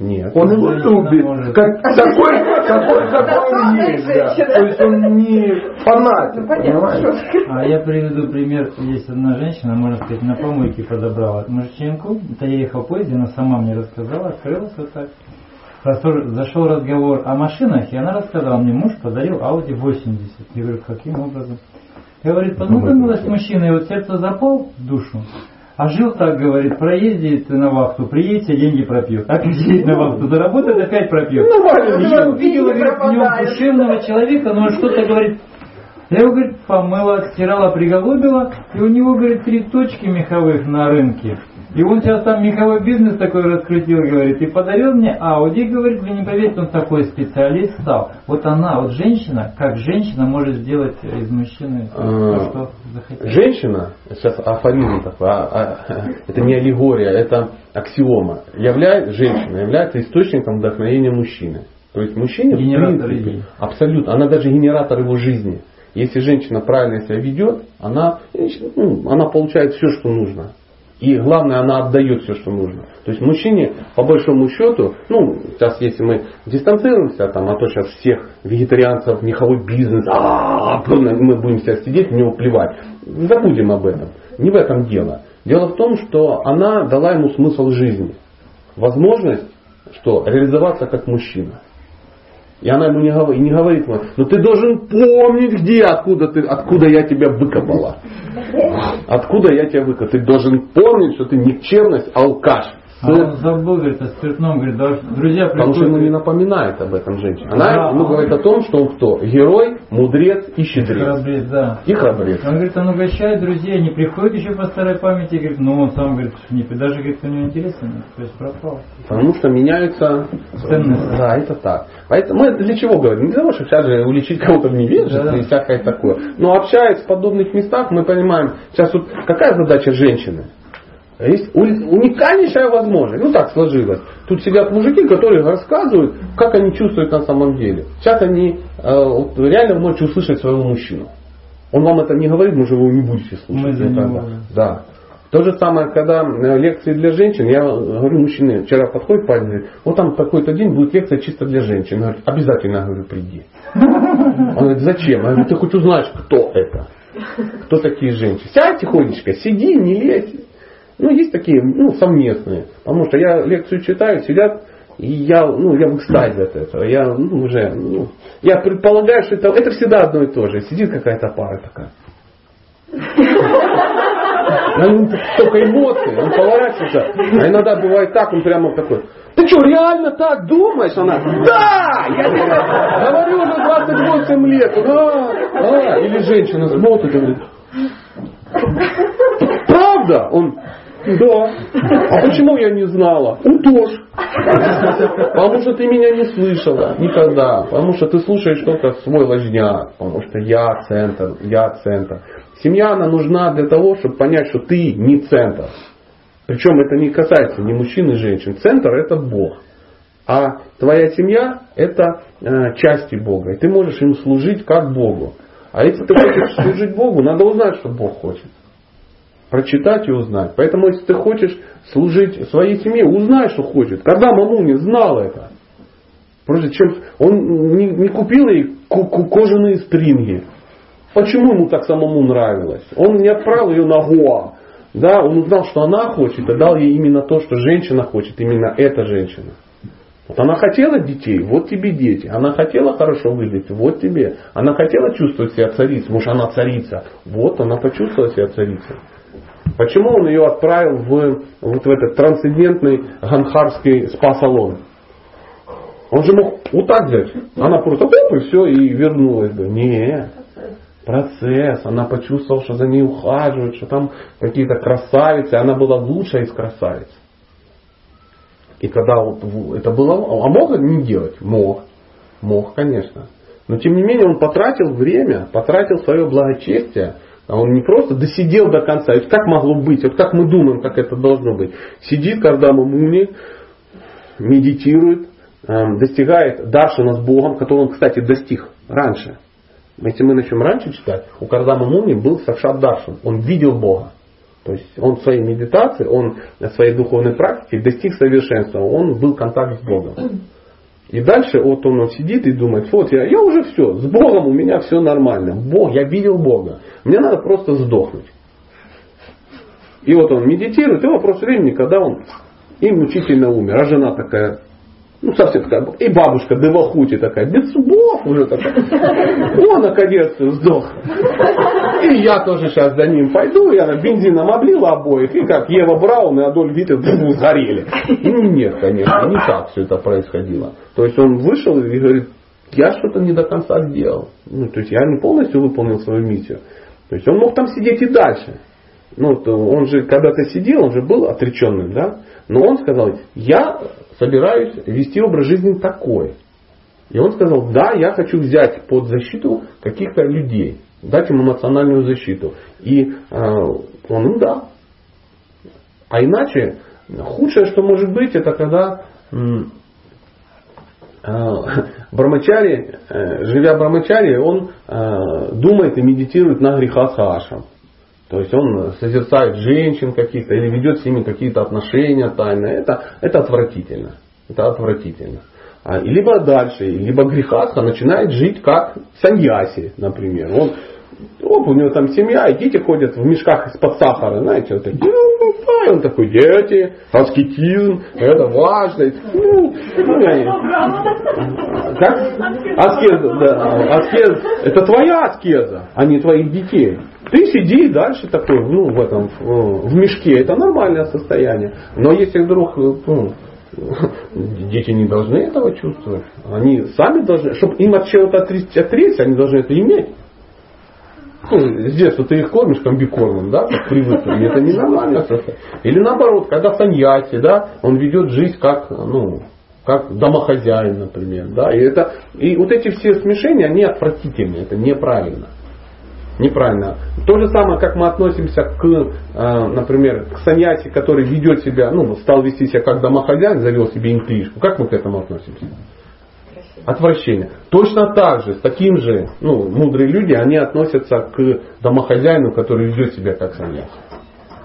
Нет. Он его любит, Ну, как, такой, какой, какой он есть. Да. То есть он не фанатик, понимаете? А я приведу пример. Есть одна женщина, можно сказать, на помойке подобрала мужчинку. Это я ехал в поезде, она сама мне рассказала, открылась вот так. Зашел- Зашел разговор о машинах, и она рассказала, мне муж подарил Audi 80. Я говорю, каким образом? Говорит, познакомилась с мужчиной, вот сердце запал в душу. А жил так, говорит, проездит на вахту, приедет, деньги пропьет. А сидеть на вахту, заработает, опять пропьет. Я увидела говорит, в нем душевного человека, но он что-то говорит, я его, говорит, помыла, отстирала, приголубила, и у него, говорит, три точки меховых на рынке. И он сейчас там меховой бизнес такой раскрутил, говорит, и подарил мне Ауди, говорит, вы не поверите, он такой специалист стал. Вот она, вот женщина, как женщина может сделать из мужчины то, А, что захотела. Женщина, сейчас афоризм такой, а- а- это не аллегория, это аксиома. Являет, женщина является источником вдохновения мужчины. То есть мужчине в Генератор принципе, идей. абсолютно, она даже генератор его жизни. Если женщина правильно себя ведет, она, ну, она получает все, что нужно. И главное, она отдает все, что нужно. То есть мужчине, по большому счету, ну, сейчас если мы дистанцируемся, там, а то сейчас всех вегетарианцев, меховой бизнес, а мы будем себя сидеть, в него плевать. Забудем об этом. Не в этом дело. Дело в том, что она дала ему смысл жизни. Возможность, что реализоваться как мужчина. И она ему не говорит, не говорит но ты должен помнить, где, откуда, ты, откуда я тебя выкопала. Откуда я тебя выкопала. Ты должен помнить, что ты никчемность, алкаш. А он забыл, говорит, о спиртном, говорит, да, друзья Потому что ему не приходят, напоминает об этом женщина. Она Да. ему говорит о том, что он кто? Герой, мудрец и щедрец. храбрец, да. И храбрец. Он говорит, он угощает друзей, не приходит еще по старой памяти, говорит, ну он сам говорит, не, даже говорит, у него интересно, нет. то есть пропал. Потому что меняются Ценности. Да, это так. Поэтому мы для чего говорим? Не для того, чтобы сейчас же уличить кого-то в невежестве Да-да. и всякое такое. Но общаясь в подобных местах, мы понимаем, сейчас вот какая задача женщины? Есть уни- уникальнейшая возможность. Ну так сложилось. Тут сидят мужики, которые рассказывают, как они чувствуют на самом деле. Сейчас они э, вот реально можете услышать своего мужчину. Он вам это не говорит, но же вы его не будете слушать. Мы никогда. Да. То же самое, когда э, лекции для женщин, я говорю, мужчины, вчера подходит парень, говорит, вот там такой-то день будет лекция чисто для женщин. Он говорит, обязательно, я говорю, приди. Он говорит, зачем? Я говорю, ты хоть узнаешь, кто это. Кто такие женщины. Сядь тихонечко, сиди, не лезь. Ну, есть такие, ну, совместные. Потому что я лекцию читаю, сидят, и я, ну, я в экстазе от этого. Я ну, уже, ну, я предполагаю, что это, это всегда одно и то же. Сидит какая-то пара такая. На нем столько эмоций, он поворачивается. А иногда бывает так, он прямо такой, ты что, реально так думаешь? Она, да! Я тебе говорю уже 28 лет. Да, да. Или женщина смотрит и говорит, правда? Он, да. А почему я не знала? Утошь. Потому что ты меня не слышала никогда. Потому что ты слушаешь только свой ложняк. Потому что я центр, я центр. Семья, она нужна для того, чтобы понять, что ты не центр. Причем это не касается ни мужчин, ни женщин. Центр это Бог. А твоя семья это э, части Бога. И ты можешь им служить как Богу. А если ты хочешь служить Богу, надо узнать, что Бог хочет. Прочитать и узнать. Поэтому, если ты хочешь служить своей семье, узнай, что хочет. Когда Мамуни знал это, просто чем он не, не купил ей кожаные стринги. Почему ему так самому нравилось? Он не отправил ее на Гоа. Да, он узнал, что она хочет, и дал ей именно то, что женщина хочет, именно эта женщина. Вот она хотела детей, вот тебе дети. Она хотела хорошо выглядеть, вот тебе. Она хотела чувствовать себя царицей, может она царица. Вот она почувствовала себя царицей. Почему он ее отправил в, вот в этот трансцендентный ганхарский спа-салон? Он же мог вот так взять. Она просто оп, и все, и вернулась бы. Нет. Процесс. Она почувствовала, что за ней ухаживают, что там какие-то красавицы. Она была лучшая из красавиц. И когда вот это было... А мог он не делать? Мог. Мог, конечно. Но тем не менее он потратил время, потратил свое благочестие. А он не просто досидел до конца. Это как могло быть? Вот как мы думаем, как это должно быть? Сидит, когда Мамуни медитирует, эм, достигает Даршина с Богом, который он, кстати, достиг раньше. Если мы начнем раньше читать, у Кардама Муни был Сакшат Даршин. Он видел Бога. То есть он в своей медитации, он в своей духовной практике достиг совершенства. Он был в контакте с Богом. И дальше вот он, сидит и думает, вот я, я уже все, с Богом у меня все нормально. Бог, я видел Бога. Мне надо просто сдохнуть. И вот он медитирует, и вопрос времени, когда он и мучительно умер. А жена такая, ну совсем такая, и бабушка Девахути такая, без зубов уже такая. О, наконец сдох. И я тоже сейчас за ним пойду, я на бензином облила обоих, и как Ева Браун и Адольф Гитлер сгорели. Ну, Нет, конечно, не так все это происходило. То есть он вышел и говорит, я что-то не до конца сделал. Ну, то есть я не полностью выполнил свою миссию. То есть он мог там сидеть и дальше. ну, он же когда-то сидел, он же был отреченным, да? Но он сказал, я собираюсь вести образ жизни такой. И он сказал, да, я хочу взять под защиту каких-то людей, дать им эмоциональную защиту. И э, он, ну да. А иначе, худшее, что может быть, это когда Брамачари, э, живя Брамачари, он э, думает и медитирует на греха Саашам. То есть он созерцает женщин каких-то или ведет с ними какие-то отношения тайные. Это, это отвратительно. Это отвратительно. А, либо дальше, либо грехаха начинает жить как саньяси, например. Он, оп, у него там семья, и дети ходят в мешках из-под сахара, знаете, вот такие. Ну, ну, он такой, дети, аскетизм, это важно. Ну, как? Аскеза, да, аскез, это твоя аскеза, а не твоих детей. Ты сиди дальше такой, ну, в этом, в мешке, это нормальное состояние. Но если вдруг, ну, Дети не должны этого чувствовать. Они сами должны, чтобы им от чего-то отречься, они должны это иметь. Ну, с детства ты их кормишь комбикормом, да, как привыкли. Это ненормально. Или наоборот, когда саньяси, да, он ведет жизнь как, ну, как домохозяин, например. Да, и, это, и вот эти все смешения, они отвратительные, это неправильно неправильно. То же самое, как мы относимся к, э, например, к саньяси, который ведет себя, ну, стал вести себя как домохозяин, завел себе интрижку. Как мы к этому относимся? Отвращение. Точно так же, с таким же, ну, мудрые люди, они относятся к домохозяину, который ведет себя как саньяси.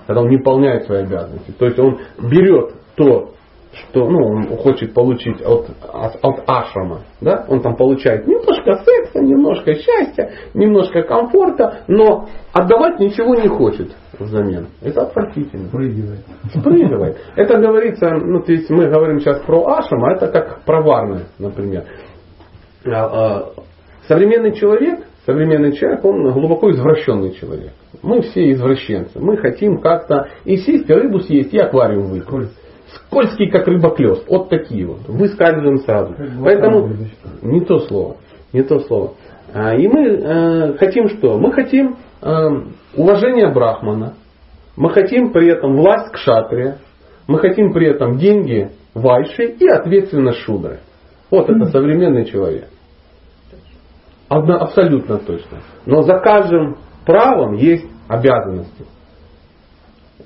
Когда он не выполняет свои обязанности. То есть он берет то, что ну, он хочет получить от, от, от ашрама. Да? Он там получает немножко секса, немножко счастья, немножко комфорта, но отдавать ничего не хочет взамен. Это отвратительно. Спрыгивает. Спрыгивает. Это говорится, ну, то есть мы говорим сейчас про ашрам, а это как про варны, например. А, а, современный человек, современный человек, он глубоко извращенный человек. Мы все извращенцы. Мы хотим как-то и сесть, и рыбу съесть, и аквариум выкрыть скользкий, как рыбоклёст. Вот такие вот. Выскальзываем сразу. Поэтому не то слово. Не то слово. А, и мы э, хотим что? Мы хотим э, уважения Брахмана. Мы хотим при этом власть к шатре. Мы хотим при этом деньги вайши и ответственность шудры. Вот это современный человек. Одно, абсолютно точно. Но за каждым правом есть обязанности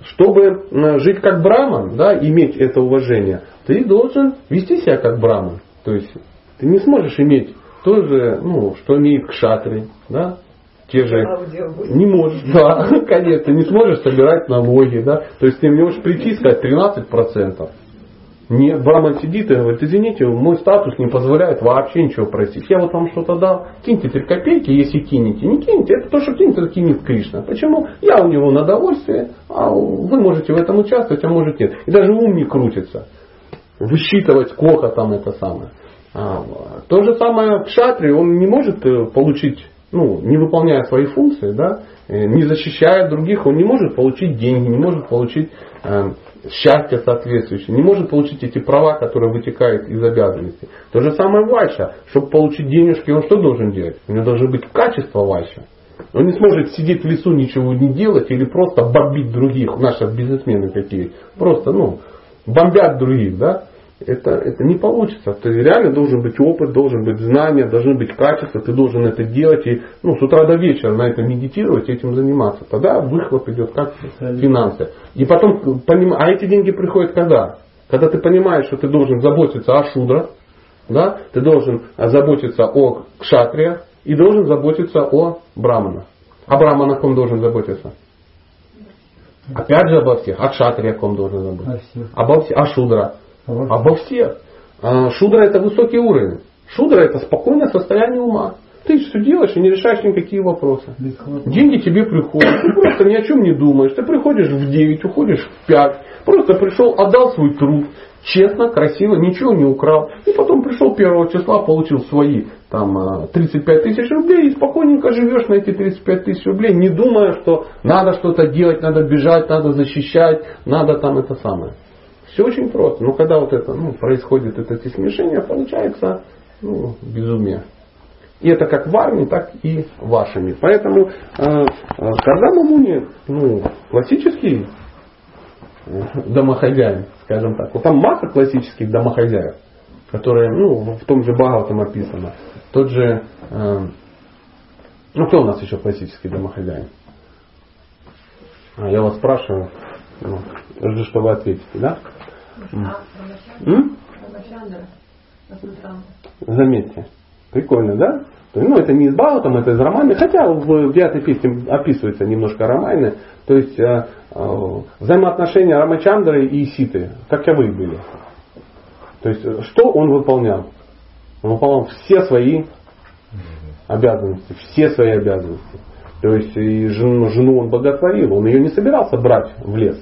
чтобы жить как браман, да, иметь это уважение, ты должен вести себя как браман. То есть ты не сможешь иметь то же, ну, что имеет кшатри, да, те же не можешь, да, конечно, не сможешь собирать налоги, да, то есть ты не можешь прийти и сказать 13%. Нет, Браман сидит и говорит, извините, мой статус не позволяет вообще ничего просить. Я вот вам что-то дал, киньте 3 копейки, если кинете. Не киньте, это то, что кинете, это кинет Кришна. Почему? Я у него на довольствие, а вы можете в этом участвовать, а может нет. И даже ум не крутится. Высчитывать, сколько там это самое. А, то же самое в шатре, он не может э, получить, ну, не выполняя свои функции, да, не защищая других, он не может получить деньги, не может получить э, счастье соответствующее, не может получить эти права, которые вытекают из обязанностей. То же самое Вайша. Чтобы получить денежки, он что должен делать? У него должно быть качество Вайша. Он не сможет сидеть в лесу, ничего не делать или просто бомбить других. Наши бизнесмены такие. Просто, ну, бомбят других, да? Это, это не получится. Ты реально должен быть опыт, должен быть знания, должны быть качества, ты должен это делать и ну, с утра до вечера на это медитировать, этим заниматься. Тогда выхлоп идет как финансы. И потом, а эти деньги приходят когда? Когда ты понимаешь, что ты должен заботиться о шудра, да? ты должен заботиться о кшатриях и должен заботиться о браманах. О браманах он должен заботиться. Опять же обо всех. О кшатриях он должен заботиться. Обо всех. О шудра. Обо всех. А, шудра это высокий уровень. Шудра это спокойное состояние ума. Ты все делаешь и не решаешь никакие вопросы. Деньги тебе приходят. Ты просто ни о чем не думаешь. Ты приходишь в 9, уходишь в 5. Просто пришел, отдал свой труд. Честно, красиво, ничего не украл. И потом пришел 1 числа, получил свои там, 35 а, тысяч рублей и спокойненько живешь на эти 35 тысяч рублей, не думая, что надо что-то делать, надо бежать, надо защищать, надо там это самое. Все очень просто. Но когда вот это ну, происходит это смешение, получается ну, безумие. И это как в армии, так и вашими. Поэтому э, э, Кардама Муни, ну, классический э, домохозяин, скажем так. Вот там масса классических домохозяев, которые, ну, в том же Бхагаватам описано. Тот же, э, ну, кто у нас еще классический домохозяин? А, я вас спрашиваю, ну, жду, что вы ответите, да? М? Заметьте. Прикольно, да? Ну, это не из Баутам, это из Ромайны, хотя в девятой песне описывается немножко Ромайны. То есть э, э, взаимоотношения Рамачандры и Ситы, каковы были. То есть, что он выполнял? Он выполнял все свои обязанности, все свои обязанности. То есть и жену, жену он боготворил, он ее не собирался брать в лес.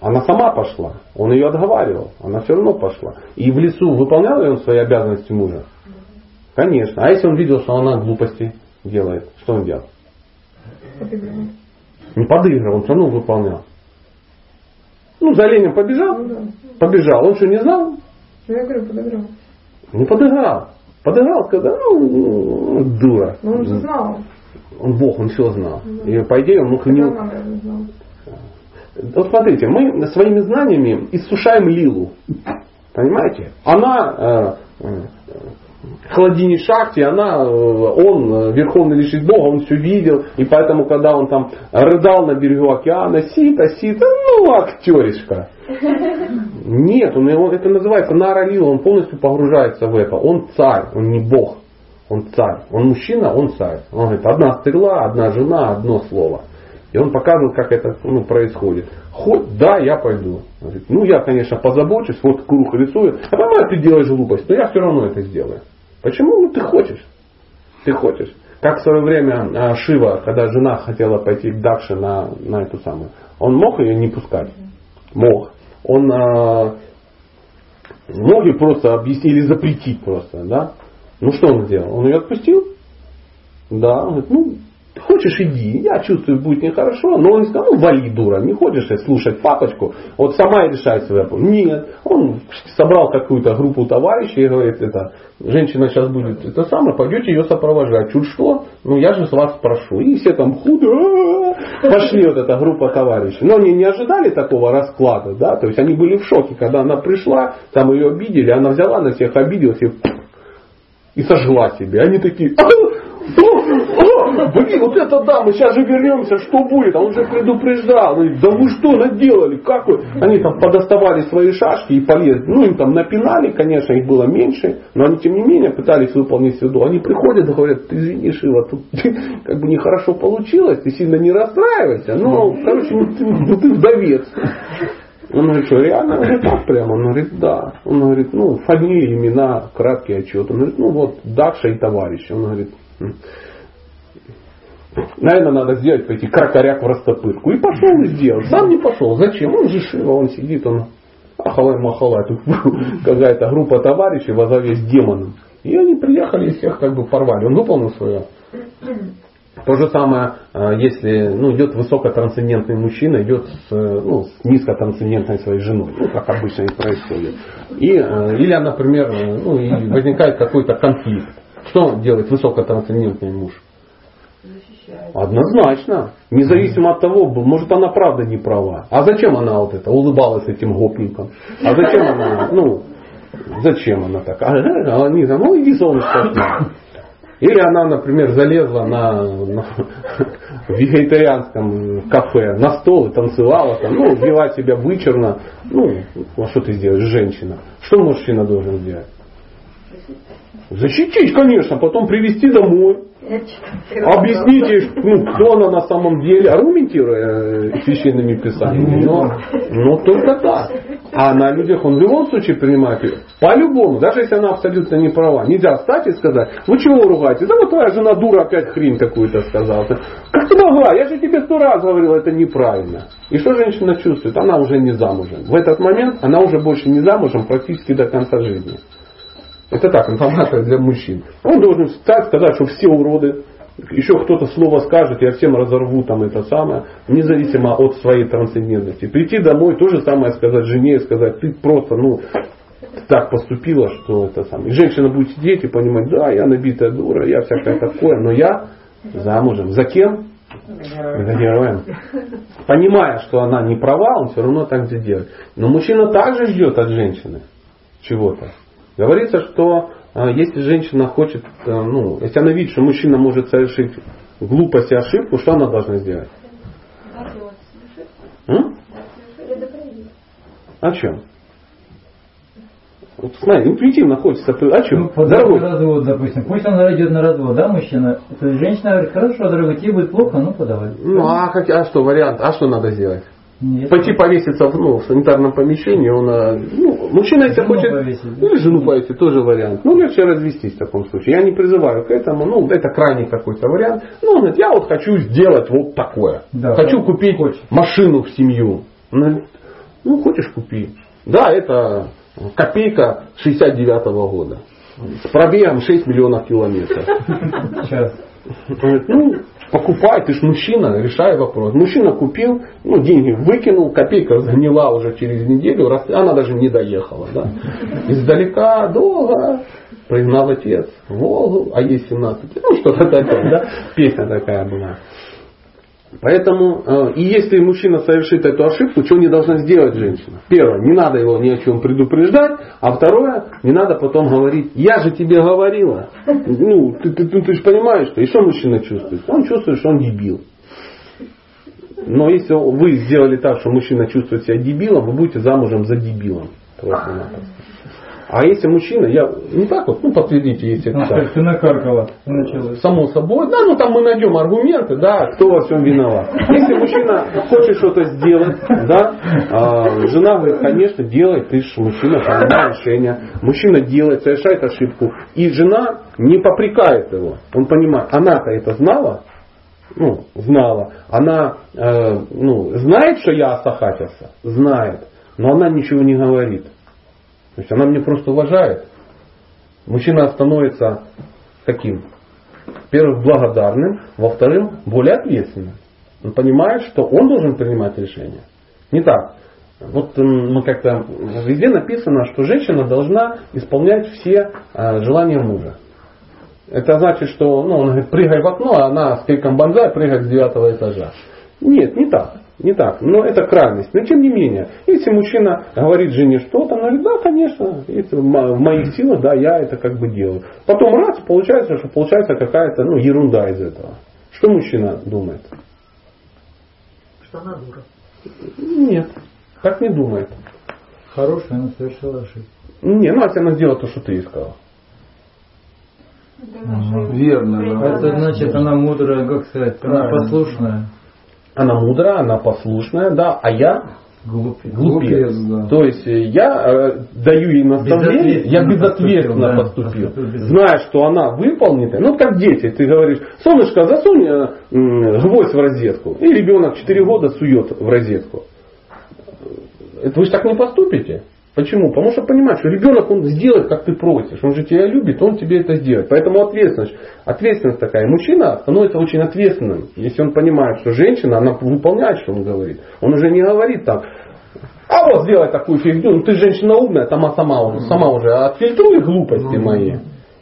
Она сама пошла, он ее отговаривал, она все равно пошла. И в лесу выполнял ли он свои обязанности мужа? Конечно. А если он видел, что она глупости делает, что он делал? Подыгрывал. Не подыгрывал, он все равно выполнял. Ну, за оленем побежал, ну, да. побежал. Он что, не знал? Ну, я говорю, подыграл. Не подыграл. Подыграл, сказал, ну, дура. Но он же знал. Он Бог, он все знал. Да. И по идее он мог не... Вот смотрите, мы своими знаниями иссушаем Лилу. Понимаете? Она э, э, Хладини Шахти, она, э, он, э, верховный лишить Бога, он все видел, и поэтому, когда он там рыдал на берегу океана, сита, сита, ну, актеришка. Нет, он, он, это называется наралил, он полностью погружается в это. Он царь, он не Бог, он царь. Он мужчина, он царь. Он говорит, одна стрела, одна жена, одно слово. И он показывает, как это ну, происходит. Хоть, да, я пойду. Говорит, ну, я, конечно, позабочусь, вот круг рисую. А понимаю, ты делаешь глупость, но я все равно это сделаю. Почему? Ну, ты хочешь. Ты хочешь. Как в свое время а, Шива, когда жена хотела пойти к Дакше на, на эту самую, он мог ее не пускать? Мог. Он а, мог ее просто объяснить или запретить просто, да? Ну что он сделал? Он ее отпустил? Да, он говорит, ну, Хочешь, иди. Я чувствую, будет нехорошо. Но он сказал, ну вали, дура, не хочешь слушать папочку. Вот сама и решай вопрос. Нет. Он собрал какую-то группу товарищей и говорит, это, женщина сейчас будет это самое, пойдете ее сопровождать. Чуть что, ну я же с вас спрошу. И все там худо пошли вот эта группа товарищей. Но они не ожидали такого расклада, да, то есть они были в шоке, когда она пришла, там ее обидели, она взяла на всех обиделась и, и сожгла себе. Они такие, блин, вот это да, мы сейчас же вернемся, что будет? А он же предупреждал. Говорит, да вы что наделали? Как вы? Они там подоставали свои шашки и полезли. Ну, им там напинали, конечно, их было меньше, но они, тем не менее, пытались выполнить свою Они приходят и говорят, ты извини, Шива, тут как бы нехорошо получилось, ты сильно не расстраивайся, но, короче, ну ты, ну, ты вдовец. Он говорит, что реально? Говорит, так прямо? Он говорит, да. Он говорит, ну, фамилии, имена, краткий отчет. Он говорит, ну вот, Дакша и товарищ. Он говорит, Наверное, надо сделать пойти кракоряк в растопырку. И пошел и сделал. Сам не пошел. Зачем? Он же Шива, он сидит, он ахалай махалай. Тут какая-то группа товарищей во главе с демоном. И они приехали и всех как бы порвали. Он выполнил свое. То же самое, а, если ну, идет высокотрансцендентный мужчина, идет с, ну, с низкотрансцендентной своей женой, ну, как обычно и происходит. И, а, или, например, ну, и возникает какой-то конфликт. Что делает высокотрансцендентный муж? Однозначно. Независимо от того, может она правда не права. А зачем она вот это улыбалась этим гопникам? А зачем она, ну, зачем она так? А, а они там, ну иди солнышко Или она, например, залезла на, на вегетарианском кафе на стол и танцевала там, ну, вела себя вычурно. Ну, а что ты сделаешь, женщина? Что мужчина должен сделать? Защитить, конечно, потом привести домой. Объясните, ну, кто она на самом деле, аргументируя э, священными писаниями. Но, но только так. А на людях он в любом случае принимает ее. По-любому, даже если она абсолютно не права. Нельзя встать и сказать, вы чего ругаетесь? Да вот твоя жена дура опять хрень какую-то сказала. Как ты могла? Я же тебе сто раз говорил, это неправильно. И что женщина чувствует? Она уже не замужем. В этот момент она уже больше не замужем практически до конца жизни. Это так, информация для мужчин. Он должен встать, сказать, что все уроды, еще кто-то слово скажет, я всем разорву там это самое, независимо от своей трансцендентности. Прийти домой, то же самое сказать жене, сказать, ты просто, ну, так поступила, что это самое. И женщина будет сидеть и понимать, да, я набитая дура, я всякое такое, но я замужем. За кем? За героем. Понимая, что она не права, он все равно так сделает. Но мужчина также ждет от женщины чего-то. Говорится, что если женщина хочет, э, ну, если она видит, что мужчина может совершить глупость и ошибку, что она должна сделать? М? О чем? Вот смотри, интуитивно хочется. О чем? Ну, Дорогой. развод, допустим. Пусть он идет на развод, да, мужчина? То есть женщина говорит, хорошо, дорогой, тебе будет плохо, ну подавай. Ну а, как, а что вариант? А что надо сделать? Нет. Пойти повеситься в, ну, в санитарном помещении, он, а, ну, мужчина если Жену хочет, повесить, ну, или жену повесить, тоже вариант. Ну, легче развестись в таком случае. Я не призываю к этому, ну, это крайний какой-то вариант. Ну, он говорит, я вот хочу сделать вот такое. Да, хочу купить хочешь. машину в семью. Он говорит, Ну, хочешь купи. Да, это копейка 69 года. С пробегом 6 миллионов километров. Сейчас. Он говорит, ну, покупай, ты ж мужчина, решай вопрос. Мужчина купил, ну, деньги выкинул, копейка сгнила уже через неделю, она даже не доехала. Да? Издалека, долго, пригнал отец Волгу, а есть 17. Ну, что-то такое, да? Песня такая была. Поэтому, э, и если мужчина совершит эту ошибку, что не должна сделать женщина? Первое, не надо его ни о чем предупреждать, а второе, не надо потом говорить, я же тебе говорила. Ну, ты, ты, ты, ты же понимаешь, что и что мужчина чувствует? Он чувствует, что он дебил. Но если вы сделали так, что мужчина чувствует себя дебилом, вы будете замужем за дебилом. Просто-напросто. А если мужчина, я не так вот, ну подтвердите, если Ну, так. ты накаркала. Началось. Само собой, да, ну там мы найдем аргументы, да, кто во всем виноват. Если мужчина хочет что-то сделать, да, а, жена говорит, конечно, делай, ты же мужчина, принимай решение. Мужчина делает, совершает ошибку, и жена не попрекает его. Он понимает, она-то это знала, ну, знала. Она э, ну, знает, что я осахатился? Знает. Но она ничего не говорит. То есть она меня просто уважает. Мужчина становится каким? Во-первых, благодарным, во-вторых, более ответственным. Он понимает, что он должен принимать решения. Не так. Вот мы как-то везде написано, что женщина должна исполнять все э, желания мужа. Это значит, что ну, он говорит, прыгай в окно, а она с криком бонзай прыгает с девятого этажа. Нет, не так. Не так. Но это крайность. Но тем не менее, если мужчина говорит жене что-то, она говорит, да, конечно, если в мо- в моих силах, да, я это как бы делаю. Потом раз, получается, что получается какая-то ну, ерунда из этого. Что мужчина думает? Что она дура. Нет, так не думает. Хорошая, она совершила ошибку. Не, ну а если она сделала то, что ты ей сказал. Верно, да. Это значит, она мудрая, как сказать, она послушная. Она мудрая, она послушная, да, а я Глупее. глупец. Глупец, да. То есть э, я э, даю ей наставление, я безответственно поступил, да, поступил, поступил зная, что она выполнит. Ну, как дети, ты говоришь, солнышко, засунь э, гвоздь в розетку. И ребенок 4 года сует в розетку. Это вы же так не поступите. Почему? Потому что понимаешь, что ребенок он сделает, как ты просишь. Он же тебя любит, он тебе это сделает. Поэтому ответственность. Ответственность такая. Мужчина становится очень ответственным. Если он понимает, что женщина, она выполняет, что он говорит. Он уже не говорит там, а вот сделай такую фигню, ну ты женщина умная, сама сама уже, сама уже отфильтруй глупости мои.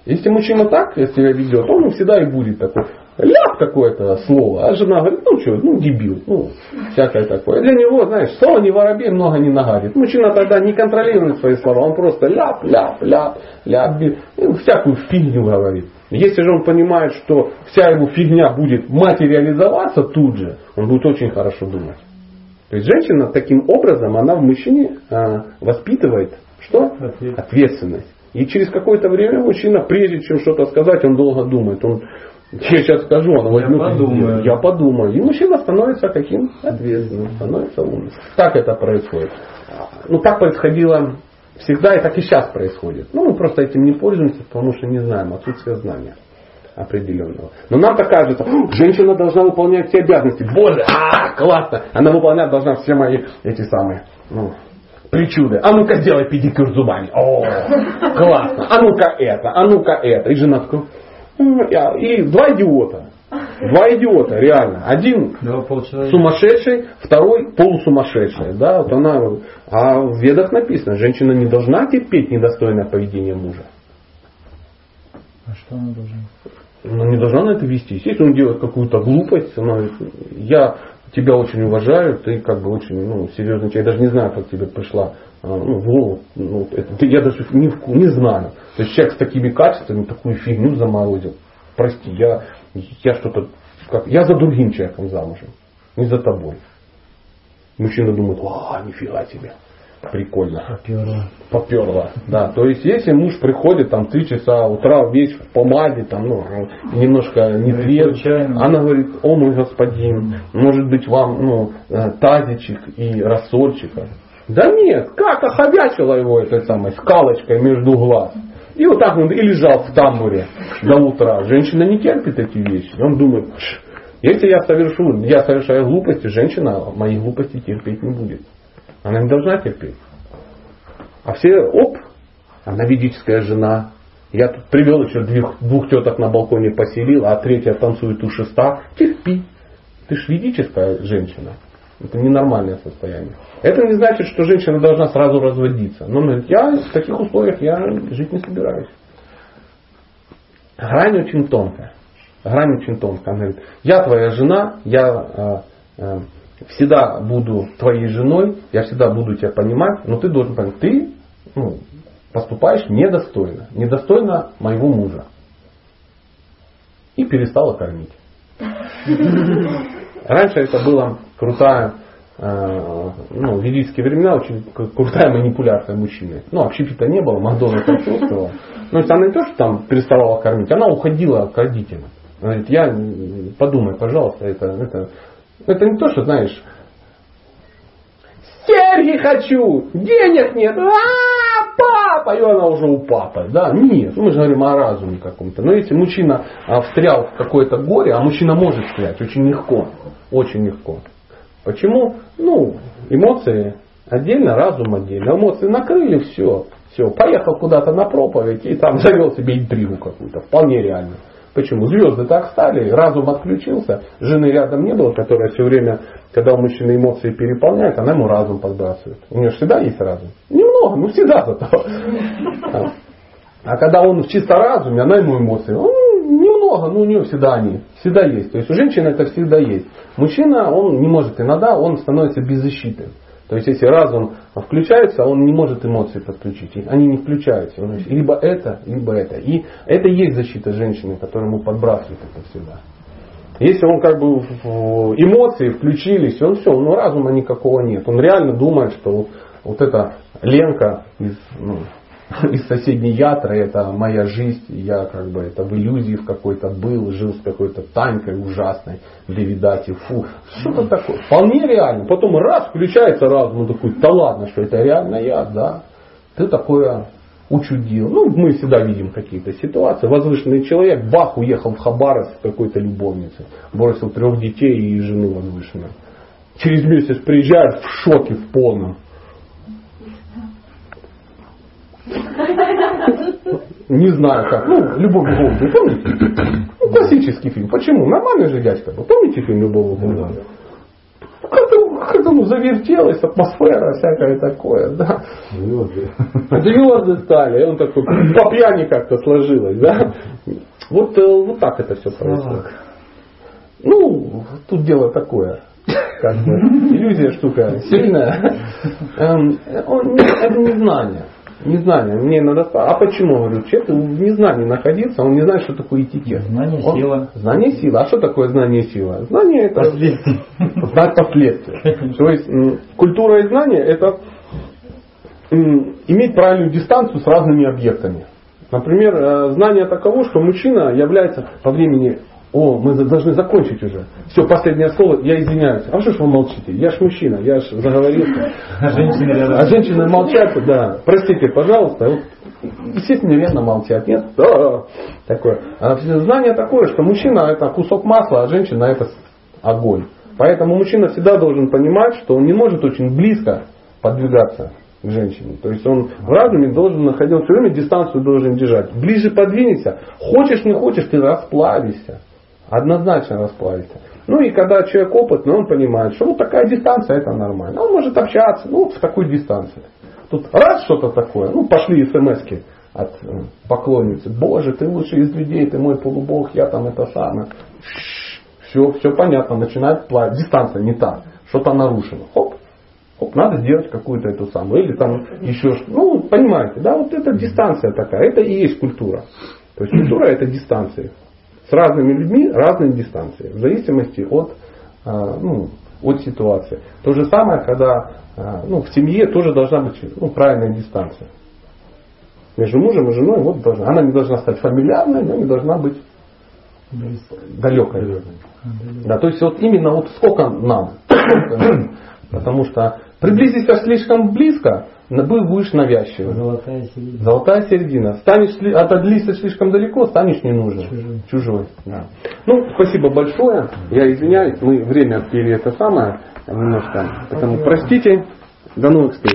Если мужчина так себя ведет, он всегда и будет такой. Ляп какое-то слово, а жена говорит, ну что, ну дебил, ну всякое такое. Для него, знаешь, слово не воробей, много не нагадит. Мужчина тогда не контролирует свои слова, он просто ляп, ляп, ляп, ляп, ну, всякую фигню говорит. Если же он понимает, что вся его фигня будет материализоваться тут же, он будет очень хорошо думать. То есть женщина таким образом, она в мужчине а, воспитывает что? Ответственность. И через какое-то время мужчина, прежде чем что-то сказать, он долго думает. Он, я сейчас скажу, он возьмет и подумаю. Я подумаю. И мужчина становится каким? Ответственным, становится умным. Так это происходит. Ну, так происходило всегда и так и сейчас происходит. Ну, мы просто этим не пользуемся, потому что не знаем, отсутствие знания определенного. Но нам-то кажется, «О, женщина должна выполнять все обязанности. Боже, а, классно. Она выполнять должна все мои эти самые ну, причуды. А ну-ка сделай педикюр зубами. О, классно. А ну-ка это, а ну-ка это. И жена такая, «М, я». И два идиота. Два идиота, реально. Один сумасшедший, второй полусумасшедший. Да, вот она, а в ведах написано, женщина не должна терпеть недостойное поведение мужа. А что она должна? Она не должна на это вестись. Если он делает какую-то глупость, она я тебя очень уважаю, ты как бы очень ну, серьезный человек. Я даже не знаю, как тебе пришла а, ну, в голову. Ну, это, я даже не, не знаю. То есть человек с такими качествами такую фигню заморозил. Прости, я, я что-то... Как, я за другим человеком замужем, не за тобой. Мужчина думает, а, нифига себе, прикольно Попёрла. поперло. Да, то есть если муж приходит там 3 часа утра весь в помаде, там, ну, немножко не Ну, и трезв, она говорит, о мой господин, может быть вам ну, э, тазичек и рассольчика. Да нет, как охобячила его этой самой скалочкой между глаз. И вот так он и лежал в тамбуре до утра. Женщина не терпит эти вещи. Он думает, «Пш, если я совершу, я совершаю глупости, женщина мои глупости терпеть не будет. Она не должна терпеть. А все, оп, она ведическая жена. Я тут привел еще двух, двух теток на балконе поселил, а третья танцует у шеста. Терпи. Ты ж ведическая женщина. Это ненормальное состояние. Это не значит, что женщина должна сразу разводиться. Но говорит, я в таких условиях я жить не собираюсь. Грань очень тонкая. Грань очень тонкая. Она говорит, я твоя жена, я э, э, всегда буду твоей женой, я всегда буду тебя понимать, но ты должен понять, ты ну, поступаешь недостойно, недостойно моего мужа. И перестала кормить. Раньше это была крутая, э, ну, в ведические времена очень крутая манипуляция мужчины. Ну, общепита не было, Макдональдс отсутствовал. Ну, она не то, что там переставала кормить, она уходила к родителям. Она говорит, я, подумай, пожалуйста, это, это, это не то, что, знаешь, серьги хочу, денег нет, а, папа, и она уже у папы, да, нет, мы же говорим о разуме каком-то, но если мужчина а, встрял в какое-то горе, а мужчина может встрять очень легко, очень легко. Почему? Ну, эмоции отдельно, разум отдельно, эмоции накрыли, все, все, поехал куда-то на проповедь и там завел себе интригу какую-то, вполне реально. Почему? Звезды так стали, разум отключился, жены рядом не было, которая все время, когда у мужчины эмоции переполняют, она ему разум подбрасывает. У нее всегда есть разум. Немного, но всегда зато. А- А когда он в чисто разуме, она ему эмоции. «М, немного, но у нее всегда они. Всегда есть. То есть у женщины это всегда есть. Мужчина, он не может иногда, он становится беззащитным. То есть если разум включается, он не может эмоции подключить. Они не включаются. Либо это, либо это. И это и есть защита женщины, которая ему подбрасывает это всегда. Если он как бы в- эмоции включились, он все, ну разума никакого нет. Он реально думает, что вот, вот эта Ленка из, ну, из соседней ятры, это моя жизнь, я как бы это в иллюзии в какой-то был, жил с какой-то Танькой ужасной, Левидати, фу, что-то такое. Вполне реально. Потом раз, включается разум, он такой, да ладно, что это реально я, да. Ты такое учудил. Ну, мы всегда видим какие-то ситуации. Возвышенный человек, бах, уехал в Хабаровск с какой-то любовницей. Бросил трех детей и жену возвышенную. Через месяц приезжает в шоке в полном. Не знаю как. Ну, Любовь к Голуби, помните? Ну, классический фильм. Почему? Нормальный же дядька был. Помните фильм Любовь к Голуби? Как-то, как-то ну, завертелась, атмосфера всякое такое, да. Звезды. Звезды стали, и он такой, по пьяни как-то сложилось, да. Вот, э, вот так это все происходит. Ну, тут дело такое. Как бы, иллюзия штука сильная. Эм, он не- это незнание. Мне надо А почему? Говорю, человек в незнании находиться, он не знает, что такое этикет. Знание Он- сила. Знание сила. А что такое знание сила? Знание это Последствия. знать последствия. То есть культура и знание это иметь правильную дистанцию с разными объектами. Например, э, знание таково, что мужчина является по времени о, мы должны закончить уже. Все, последнее слово, я извиняюсь. А что ж вы молчите? Я ж мужчина, я ж заговорился. А женщины. А женщины молчат, да. Простите, пожалуйста. Вот, Естественно, верно молчат. Нет? Да. Такое. А знание такое, что мужчина это кусок масла, а женщина это огонь. Поэтому мужчина всегда должен понимать, что он не может очень близко подвигаться к женщине. То есть он в разуме должен находить, он все время дистанцию должен держать. Ближе подвинется. Хочешь, не хочешь, ты расплавишься. Однозначно расплавится. Ну и когда человек опытный, он понимает, что вот такая дистанция это нормально. Он может общаться, ну, в такой дистанции. Тут раз что-то такое, ну, пошли смс от э, поклонницы. Боже, ты лучший из людей, ты мой полубог, я там это самое. Все, все понятно, начинает плавать. Дистанция не та, что-то нарушено. Хоп, хоп, надо сделать какую-то эту самую. Или там еще что Ну, понимаете, да, вот это дистанция такая, это и есть культура. То есть культура это дистанции. С разными людьми разные дистанции. В зависимости от, а, ну, от ситуации. То же самое, когда а, ну, в семье тоже должна быть ну, правильная дистанция. Между мужем и женой вот должна. Она не должна стать фамильярной, но не должна быть далекой. Да, то есть вот именно вот сколько нам. Потому что приблизишься слишком близко, будешь навязчивым. Золотая середина. Золотая середина. Станешь, отодалишься слишком далеко, станешь ненужным. Чужой. Чужой. Да. Ну, спасибо большое. Я извиняюсь, мы время отпили это самое немножко. Поэтому простите. До новых встреч.